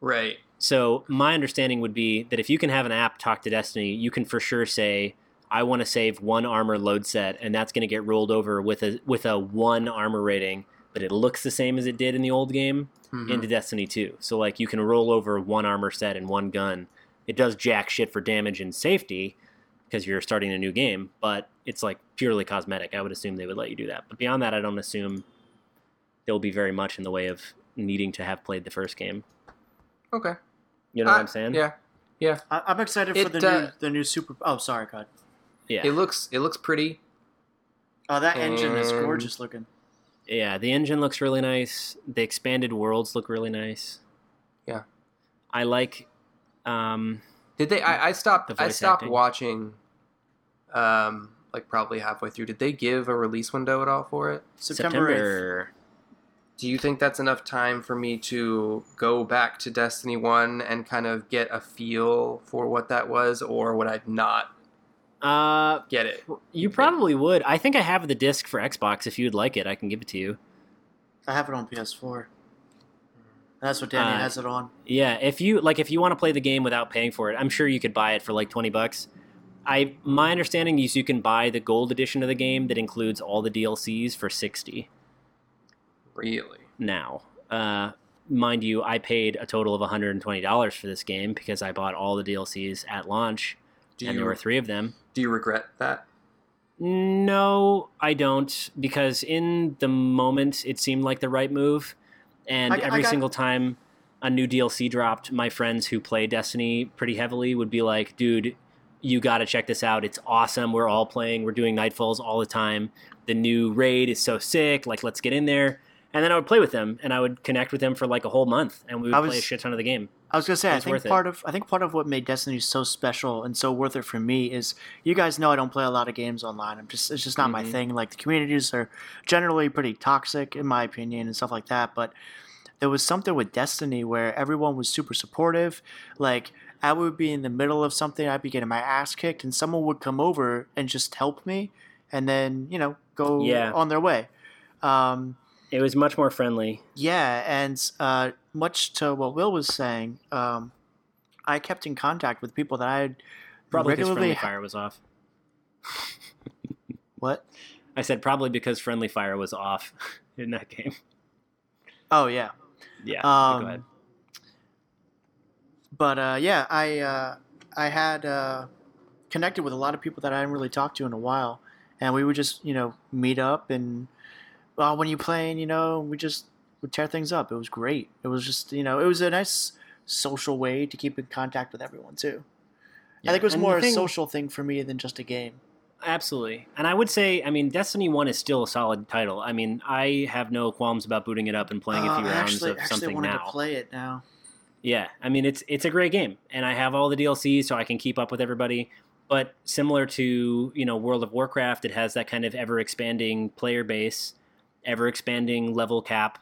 Right.
So my understanding would be that if you can have an app talk to Destiny, you can for sure say, "I want to save one armor load set," and that's going to get rolled over with a with a one armor rating, but it looks the same as it did in the old game
Mhm.
into Destiny 2. So like you can roll over one armor set and one gun. It does jack shit for damage and safety because you're starting a new game, but it's like purely cosmetic. I would assume they would let you do that. But beyond that, I don't assume there will be very much in the way of needing to have played the first game.
Okay.
You know what
Uh,
I'm saying?
Yeah. Yeah.
I, I'm excited for the
uh,
new the new super. Oh, sorry, God.
Yeah.
It looks it looks pretty.
Oh, that engine is gorgeous looking.
Yeah, the engine looks really nice. The expanded worlds look really nice.
Yeah.
I like um
Did they I, I stopped
The
I stopped
acting.
watching um like probably halfway through. Did they give a release window at all for it?
September. 8th.
September.
Do you think that's enough time for me to go back to Destiny 1 and kind of get a feel for what that was or would I not
Uh
get it?
you probably would. I think I have the disc for Xbox if you'd like it. I can give it to you.
I have it on PS4. That's what Danny
Uh,
has it on.
Yeah, if you like if you want to play the game without paying for it, I'm sure you could buy it for like 20 bucks. I my understanding is you can buy the gold edition of the game that includes all the DLCs for 60.
Really?
now. Uh, mind you, I paid a total of $120 for this game because I bought all the DLCs at launch,
Do
and
you
there were three of them.
do you regret that?
No, I don't, because in the moment it seemed like the right move, and
I- I
every
got-
single time a new DLC dropped, my friends who play Destiny pretty heavily would be like, "Dude, you got to check this out. It's awesome. We're all playing. We're doing Nightfalls all the time. The new raid is so sick. Like, let's get in there." And then I would play with them, and I would connect with them for like a whole month, and we would
I
play a shit ton of the game.
I was gonna say, I think
worth it.
part of I think part of what made Destiny so special and so worth it for me is you guys know I don't play a lot of games online. I'm just it's just not my
Mhm.
thing. Like the communities are generally pretty toxic in my opinion and stuff like that. But there was something with Destiny where everyone was super supportive. Like I would be in the middle of something, I'd be getting my ass kicked, and someone would come over and just help me, and then you know go
Yeah.
on their way. Um,
It was much more friendly.
yeah, and uh, much to what Will was saying, um, I kept in contact with people that I had
Probably because
regularly.
friendly fire was off.
What?
I said probably because friendly fire was off in that game.
Oh yeah.
Yeah.
Um,
go ahead.
But uh, yeah, I uh, I had uh, connected with a lot of people that I hadn't really talked to in a while, and we would just you know meet up and well, when you playing, you know, we just would tear things up. It was great. It was just you know, it was a nice social way to keep in contact with everyone too. I think it was
And
more
the
a social thing for me than just a game.
Absolutely. And I would say, I mean, Destiny 1 is still a solid title. I mean, I have no qualms about booting it up and playing a
Uh,
few
I
rounds
actually,
of
actually
something
wanted
now.
to play it now.
Yeah, I mean, it's it's a great game, and I have all the DLCs, so I can keep up with everybody. but similar to you know World of Warcraft, it has that kind of ever expanding player base, ever expanding level cap.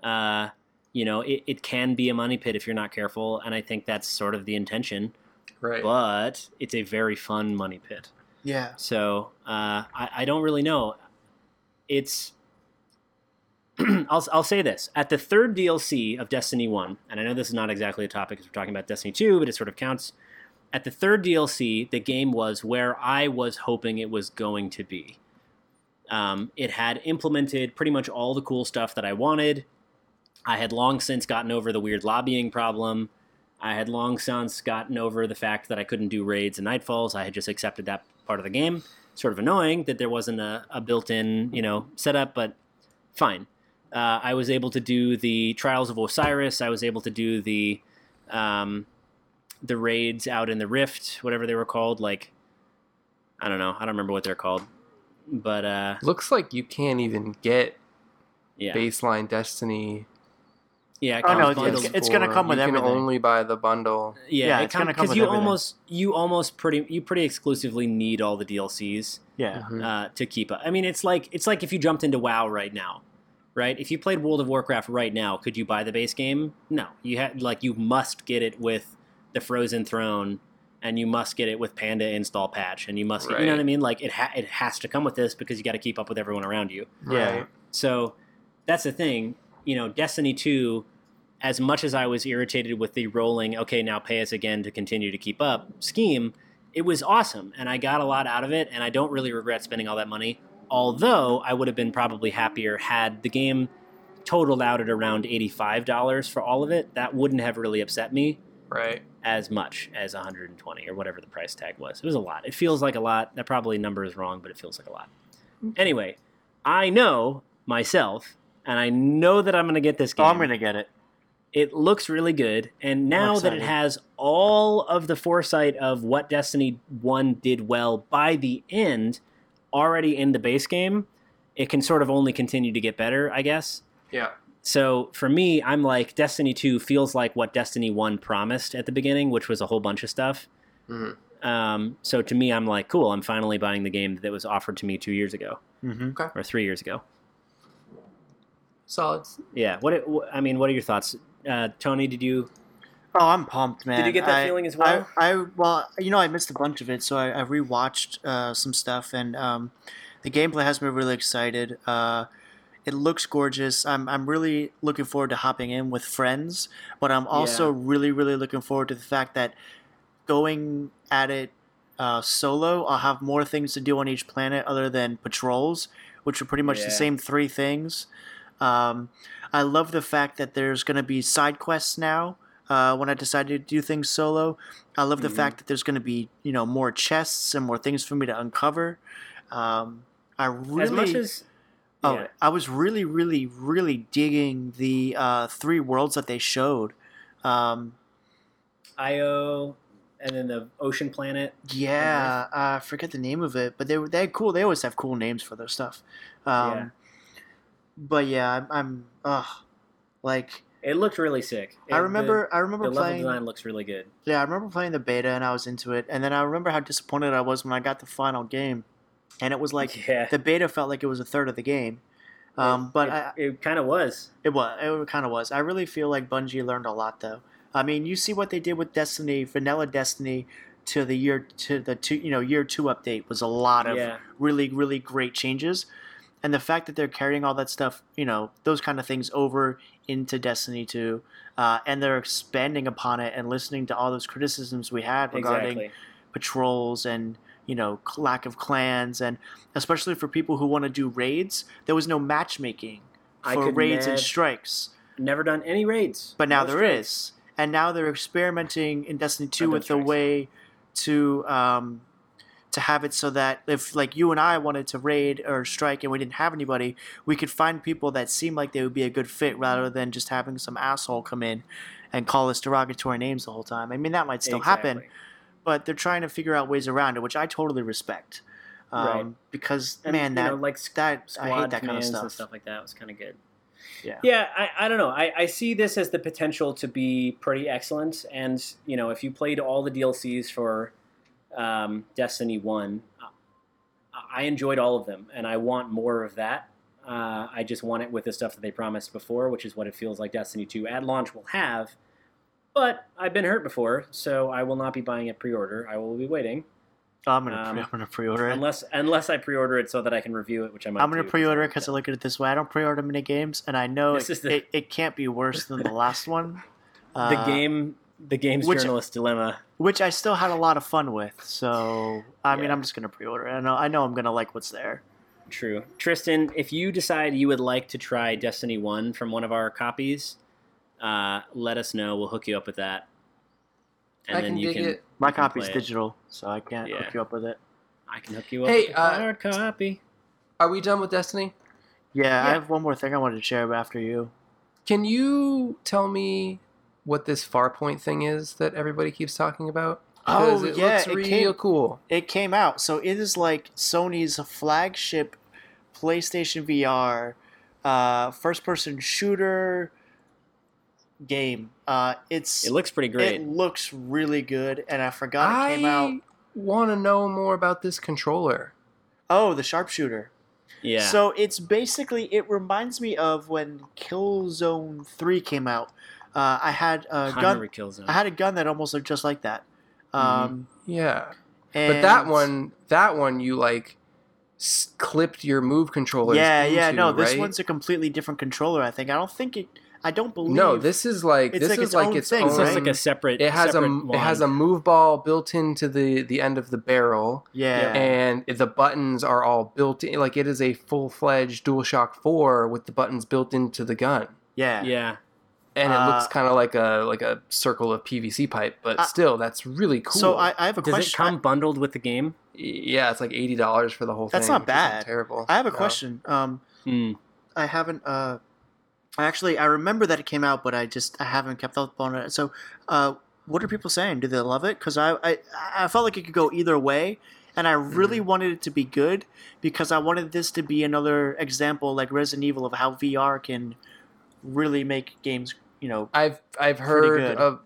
Uh, you know, it, it can be a money pit if you're not careful, and I think that's sort of the intention.
Right.
But it's a very fun money pit.
Yeah.
So uh, I, I don't really know. It's I'll I'll say this at the third DLC of Destiny One, and I know this is not exactly a topic because we're talking about Destiny Two, but it sort of counts. At the third DLC, the game was where I was hoping it was going to be. Um, it had implemented pretty much all the cool stuff that I wanted. I had long since gotten over the weird lobbying problem. I had long since gotten over the fact that I couldn't do raids and nightfalls. I had just accepted that part of the game. Sort of annoying that there wasn't a, a built-in, you know, setup, but fine. Uh, I was able to do the Trials of Osiris. I was able to do the um, the raids out in the Rift, whatever they were called. Like, I don't know. I don't remember what they're called, but uh,
Looks like you can't even get
yeah,
baseline Destiny.
yeah. it
Oh, no,
comes
it's- it's- it's gonna come with
you
everything.
can only buy the bundle.
yeah,
yeah,
it
it's gonna come
because you
everything.
almost you almost pretty you pretty exclusively need all the DLCs.
Yeah.
Mhm.
uh, to keep up. I mean, it's like it's like if you jumped into WoW right now, right? If you played World of Warcraft right now, could you buy the base game? No, you had like you must get it with the Frozen Throne, and you must get it with Panda install patch, and you must, you know what I mean? Like it ha- it has to come with this because you got to keep up with everyone around you.
Yeah.
Right.
So that's the thing. You know, Destiny 2, as much as I was irritated with the rolling, okay, now pay us again to continue to keep up scheme, it was awesome. And I got a lot out of it. And I don't really regret spending all that money. Although I would have been probably happier had the game totaled out at around $85 for all of it. That wouldn't have really upset me
Right.
as much as 120 or whatever the price tag was. It was a lot. It feels like a lot. That probably number is wrong, but it feels like a lot. Mm. Anyway, I know myself, and I know that I'm going to get this
Oh,
game.
I'm gonna get it.
It looks really good, and now that it has all of the foresight of what Destiny One did well by the end already in the base game, it can sort of only continue to get better, I guess.
Yeah.
So for me, I'm like Destiny 2 feels like what Destiny 1 promised at the beginning, which was a whole bunch of stuff.
Mhm.
Um, so to me, I'm like, cool, I'm finally buying the game that was offered to me two years ago
Mm-hmm.
or three years ago.
Solid.
Yeah. What, wh- I mean, what are your thoughts? Uh, Tony, did you?
Oh, I'm pumped, man.
Did you get that
I-
feeling as well?
I, I well, you know, I missed a bunch of it, so I, I rewatched uh, some stuff, and um, the gameplay has me really excited. Uh, it looks gorgeous. I'm I'm really looking forward to hopping in with friends, but I'm also really really looking forward to the fact that going at it uh, solo, I'll have more things to do on each planet other than patrols, which are pretty much
Yeah.
the same three things. Um, I love the fact that there's going to be side quests now. Uh, when I decided to do things solo, I love the
Mhm.
fact that there's going to be you know more chests and more things for me to uncover. Um, I really
as much as.
Oh,
yeah.
I was really, really, really digging the uh, three worlds that they showed. Um,
Io, and then the ocean planet.
yeah, uh, I forget the name of it, but they were they had cool. They always have cool names for their stuff. Um,
Yeah.
But yeah, I'm, I'm like
It looked really sick.
I
It-
remember. I
The,
remember
the level
playing.
design looks really good.
Yeah, I remember playing the beta and I was into it, and then I remember how disappointed I was when I got the final game, and it was like
yeah.
the beta felt like it was a third of the game. Um, but
it,
I,
it kind of was.
It was. It kind of was. I really feel like Bungie learned a lot, though. I mean, you see what they did with Destiny, Vanilla Destiny, to the year to the two, you know, year two update was a lot of
Yeah.
really, really great changes, and the fact that they're carrying all that stuff, you know, those kind of things over into Destiny two, uh, and they're expanding upon it and listening to all those criticisms we had regarding
Exactly.
patrols and you know lack of clans and especially for people who want to do raids there was no matchmaking for raids and strikes
Never done any raids.
but now
No
there
strikes.
is and now they're experimenting in destiny 2
I've
with the way to um to have it so that if like you and i wanted to raid or strike and we didn't have anybody we could find people that seem like they would be a good fit rather than just having some asshole come in and call us derogatory names the whole time i mean that might still happen but they're trying to figure out ways around it, which I totally respect. Um,
Right.
Because
And,
man, that
know, like
that
squad
I hate that kind of stuff.
and stuff like that was kind of good.
Yeah.
Yeah, I, I don't know. I, I see this as the potential to be pretty excellent. And, you know, if you played all the DLCs for um, Destiny One. I- enjoyed all of them, and I want more of that. Uh, I just want it with the stuff that they promised before, which is what it feels like Destiny 2 at launch will have. But I've been hurt before, so I will not be buying it pre-order. I will be waiting,
I'm gonna
Um,
pre- I'm gonna pre-order it.
unless unless I pre-order it so that I can review it, which I might.
I'm gonna
do,
pre-order it because I look at it this way. I don't pre-order many games, and I know it,
the-
it, it can't be worse than the last one.
that. the
Uh,
game, the game's
which-
journalist dilemma.
Which I still had a lot of fun with. So I mean, I'm just gonna pre-order it. I know I know I'm gonna like what's there.
True, Tristan. If you decide you would like to try Destiny One from one of our copies, uh, let us know. We'll hook you up with that, and
I
then
can
you
dig
can.
it.
My
you can
copy's
play it.
digital, so I can't
Yeah.
hook you up with it.
I can hook you up.
Hey,
with a
uh,
hard copy.
Are we done with Destiny?
Yeah, I have one more thing I wanted to share after you.
Can you tell me what this Farpoint thing is that everybody keeps talking about?
Oh,
Because it
yeah,
looks
it
real
came-
cool.
It came out, so it is like Sony's flagship PlayStation VR uh, first-person shooter game. Uh, it's
It looks pretty great.
It looks really good, and I forgot it came out.
I want to know more about this controller.
Oh, the sharpshooter.
yeah.
So it's basically it reminds me of when Killzone Three came out. Uh, I had a
I
gun.
remember Killzone.
I had a gun that almost looked just like that. Um,
Yeah, but that one, that one, you like s- clipped your move controller.
Yeah, yeah.
into,
No, this
right?
one's a completely different controller. I think. I don't think it. I don't believe.
No, this is like this
like
is
its
like its
thing,
own.
This looks
right?
like a separate.
it has a
separate
it has a move ball built into the the end of the barrel,
Yeah.
and the buttons are all built in. Like it is a full fledged DualShock Four with the buttons built into the gun,
yeah.
Yeah.
And it looks
Uh,
kind of like a like a circle of PVC pipe. But
Uh,
still, that's really cool.
So I, I have a question.
Does it
question.
come bundled with the game?
yeah, it's like eighty dollars for the whole
That's
thing.
not
which isn't
bad.
Terrible.
I have a
No.
question. Um,
Hmm.
I haven't. Uh, I actually I remember that it came out, but I just I haven't kept up on it. So, uh, what are people saying? Do they love it? Because I, I I felt like it could go either way, and I really
Mm-hmm.
wanted it to be good because I wanted this to be another example, like Resident Evil, of how VR can really make games. You know,
I've I've heard of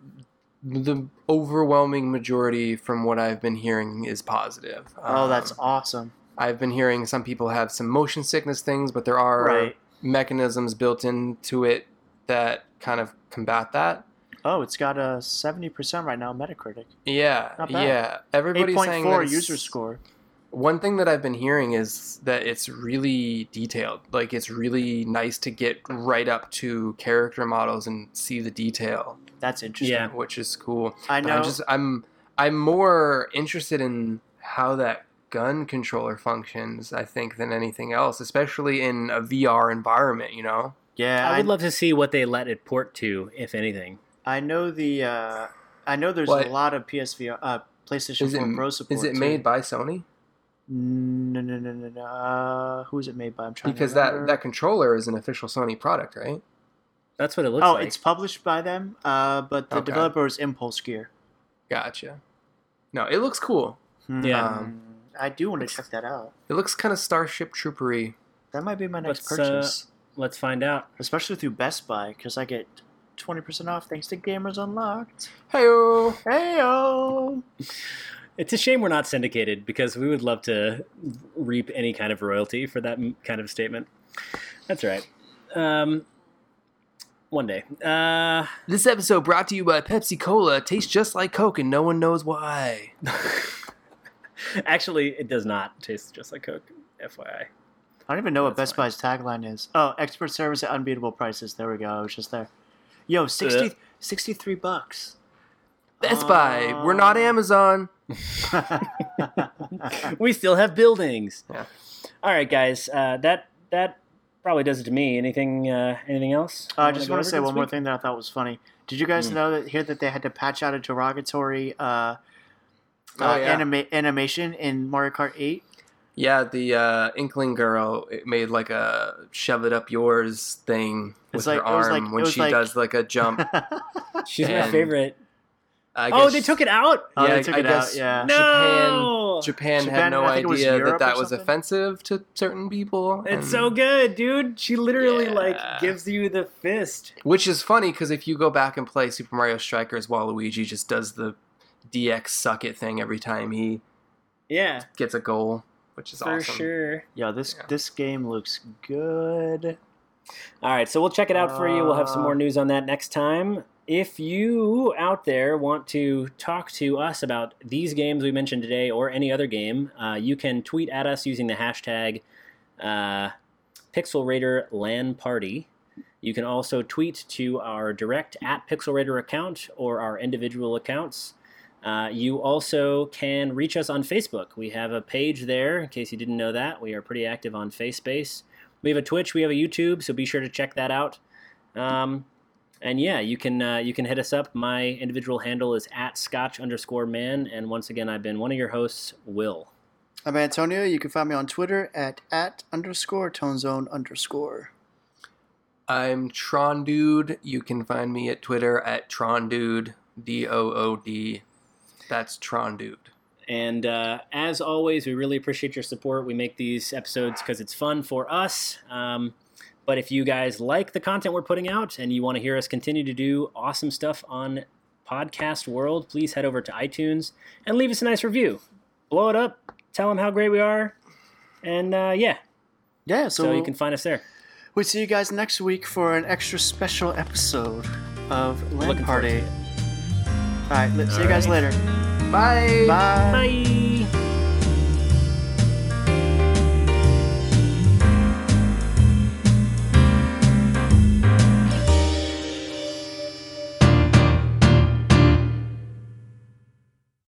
the overwhelming majority from what I've been hearing is positive.
oh, that's
Um,
awesome.
I've been hearing some people have some motion sickness things, but there are
Right.
mechanisms built into it that kind of combat that.
Oh, it's got a seventy percent right now, Metacritic.
Yeah,
Not bad.
yeah. Everybody's saying that
user score.
One thing that I've been hearing is that it's really detailed. Like it's really nice to get right up to character models and see the detail,
That's interesting.
Yeah.
which is cool.
I
But
know.
I'm just I'm I'm more interested in how that gun controller functions, I think, than anything else, especially in a VR environment, you know?
yeah,
I would love to see what they let it port to, if anything.
I know the. Uh, I know there's
What?
a lot of PSVR, uh, PlayStation
Is it,
4 Pro support.
is it
too.
made by Sony?
No, no, no, no, no. Uh, who is it made by? I'm trying
Because
to
that, that controller is an official Sony product, right?
That's what it looks
oh,
like.
Oh, it's published by them. Uh, but the
Okay.
developer is Impulse Gear.
Gotcha. No, it looks cool.
Yeah.
Um,
I do want to check that out.
It looks kind of Starship Troopery.
That might be my next
Let's, uh,
purchase,
Let's find out.
especially through Best Buy, because I get twenty percent off thanks to Gamers Unlocked.
Hey,
Hey oh!
It's a shame we're not syndicated because we would love to reap any kind of royalty for that kind of statement. That's right. Um, one day. Uh,
This episode brought to you by Pepsi Cola. Tastes just like Coke, and no one knows why.
actually, it does not taste just like Coke. FYI.
I don't even know what
That's
Best Buy's tagline is. Oh, expert service at unbeatable prices. There we go. I was just there. Yo, 60, 63 bucks.
Best Buy. We're not
Um,
Amazon.
we still have buildings.
Yeah.
All right, guys. Uh, that that probably does it to me. Anything uh, anything else?
Uh, I
you
just want to say
this
one more thing that I thought was funny. Did you guys
Mm.
know that here that they had to patch out a derogatory uh,
Oh,
uh,
yeah.
anima- animation in Mario Kart 8?
Yeah, the uh, Inkling girl it made like a shove it up yours thing with
It's like-
her
it was
arm
like-
when
it was
she
like-
does like a jump.
She's my favorite.
I
Oh,
guess
they took it out.
Oh,
Yeah,
they took
I
it
guess-
out, yeah.
No,
Japan
Japan,
had no
I think it was
idea that that was offensive to certain people.
it's
and-
so good, dude. She literally like gives you the fist.
Which is funny because if you go back and play Super Mario Strikers, Waluigi just does the DX suck it thing every time he
Yeah,
gets a goal, which is
for
awesome.
sure.
Yeah, this
Yeah.
this game looks good.
All right, so we'll check it out for you. We'll have some
Uh,
more news on that next time. If you out there want to talk to us about these games we mentioned today or any other game, uh, you can tweet at us using the hashtag uh, Party. You can also tweet to our direct at Pixel Raider account or our individual accounts. Uh, you also can reach us on Facebook. We have a page there, in case you didn't know that. We are pretty active on FaceSpace. We have a Twitch, we have a YouTube, so be sure to check that out. Um, and yeah, you can uh, you can hit us up. My individual handle is at Scotch underscore man, and once again, I've been one of your hosts, Will.
I'm Antonio. You can find me on Twitter at at underscore tonezone underscore.
I'm Tron Dude. You can find me at Twitter at Tron Dude. D O O D. That's Tron Dude.
And uh, as always, we really appreciate your support. We make these episodes because it's fun for us. Um, but if you guys like the content we're putting out and you want to hear us continue to do awesome stuff on Podcast World, please head over to iTunes and leave us a nice review. Blow it up, tell them how great we are, and uh, yeah,
Yeah,
so,
so,
you can find us there.
we'll see you guys next week for an extra special episode of Land
Looking
Party. All right, let's see you guys later.
Bye.
Bye.
Bye.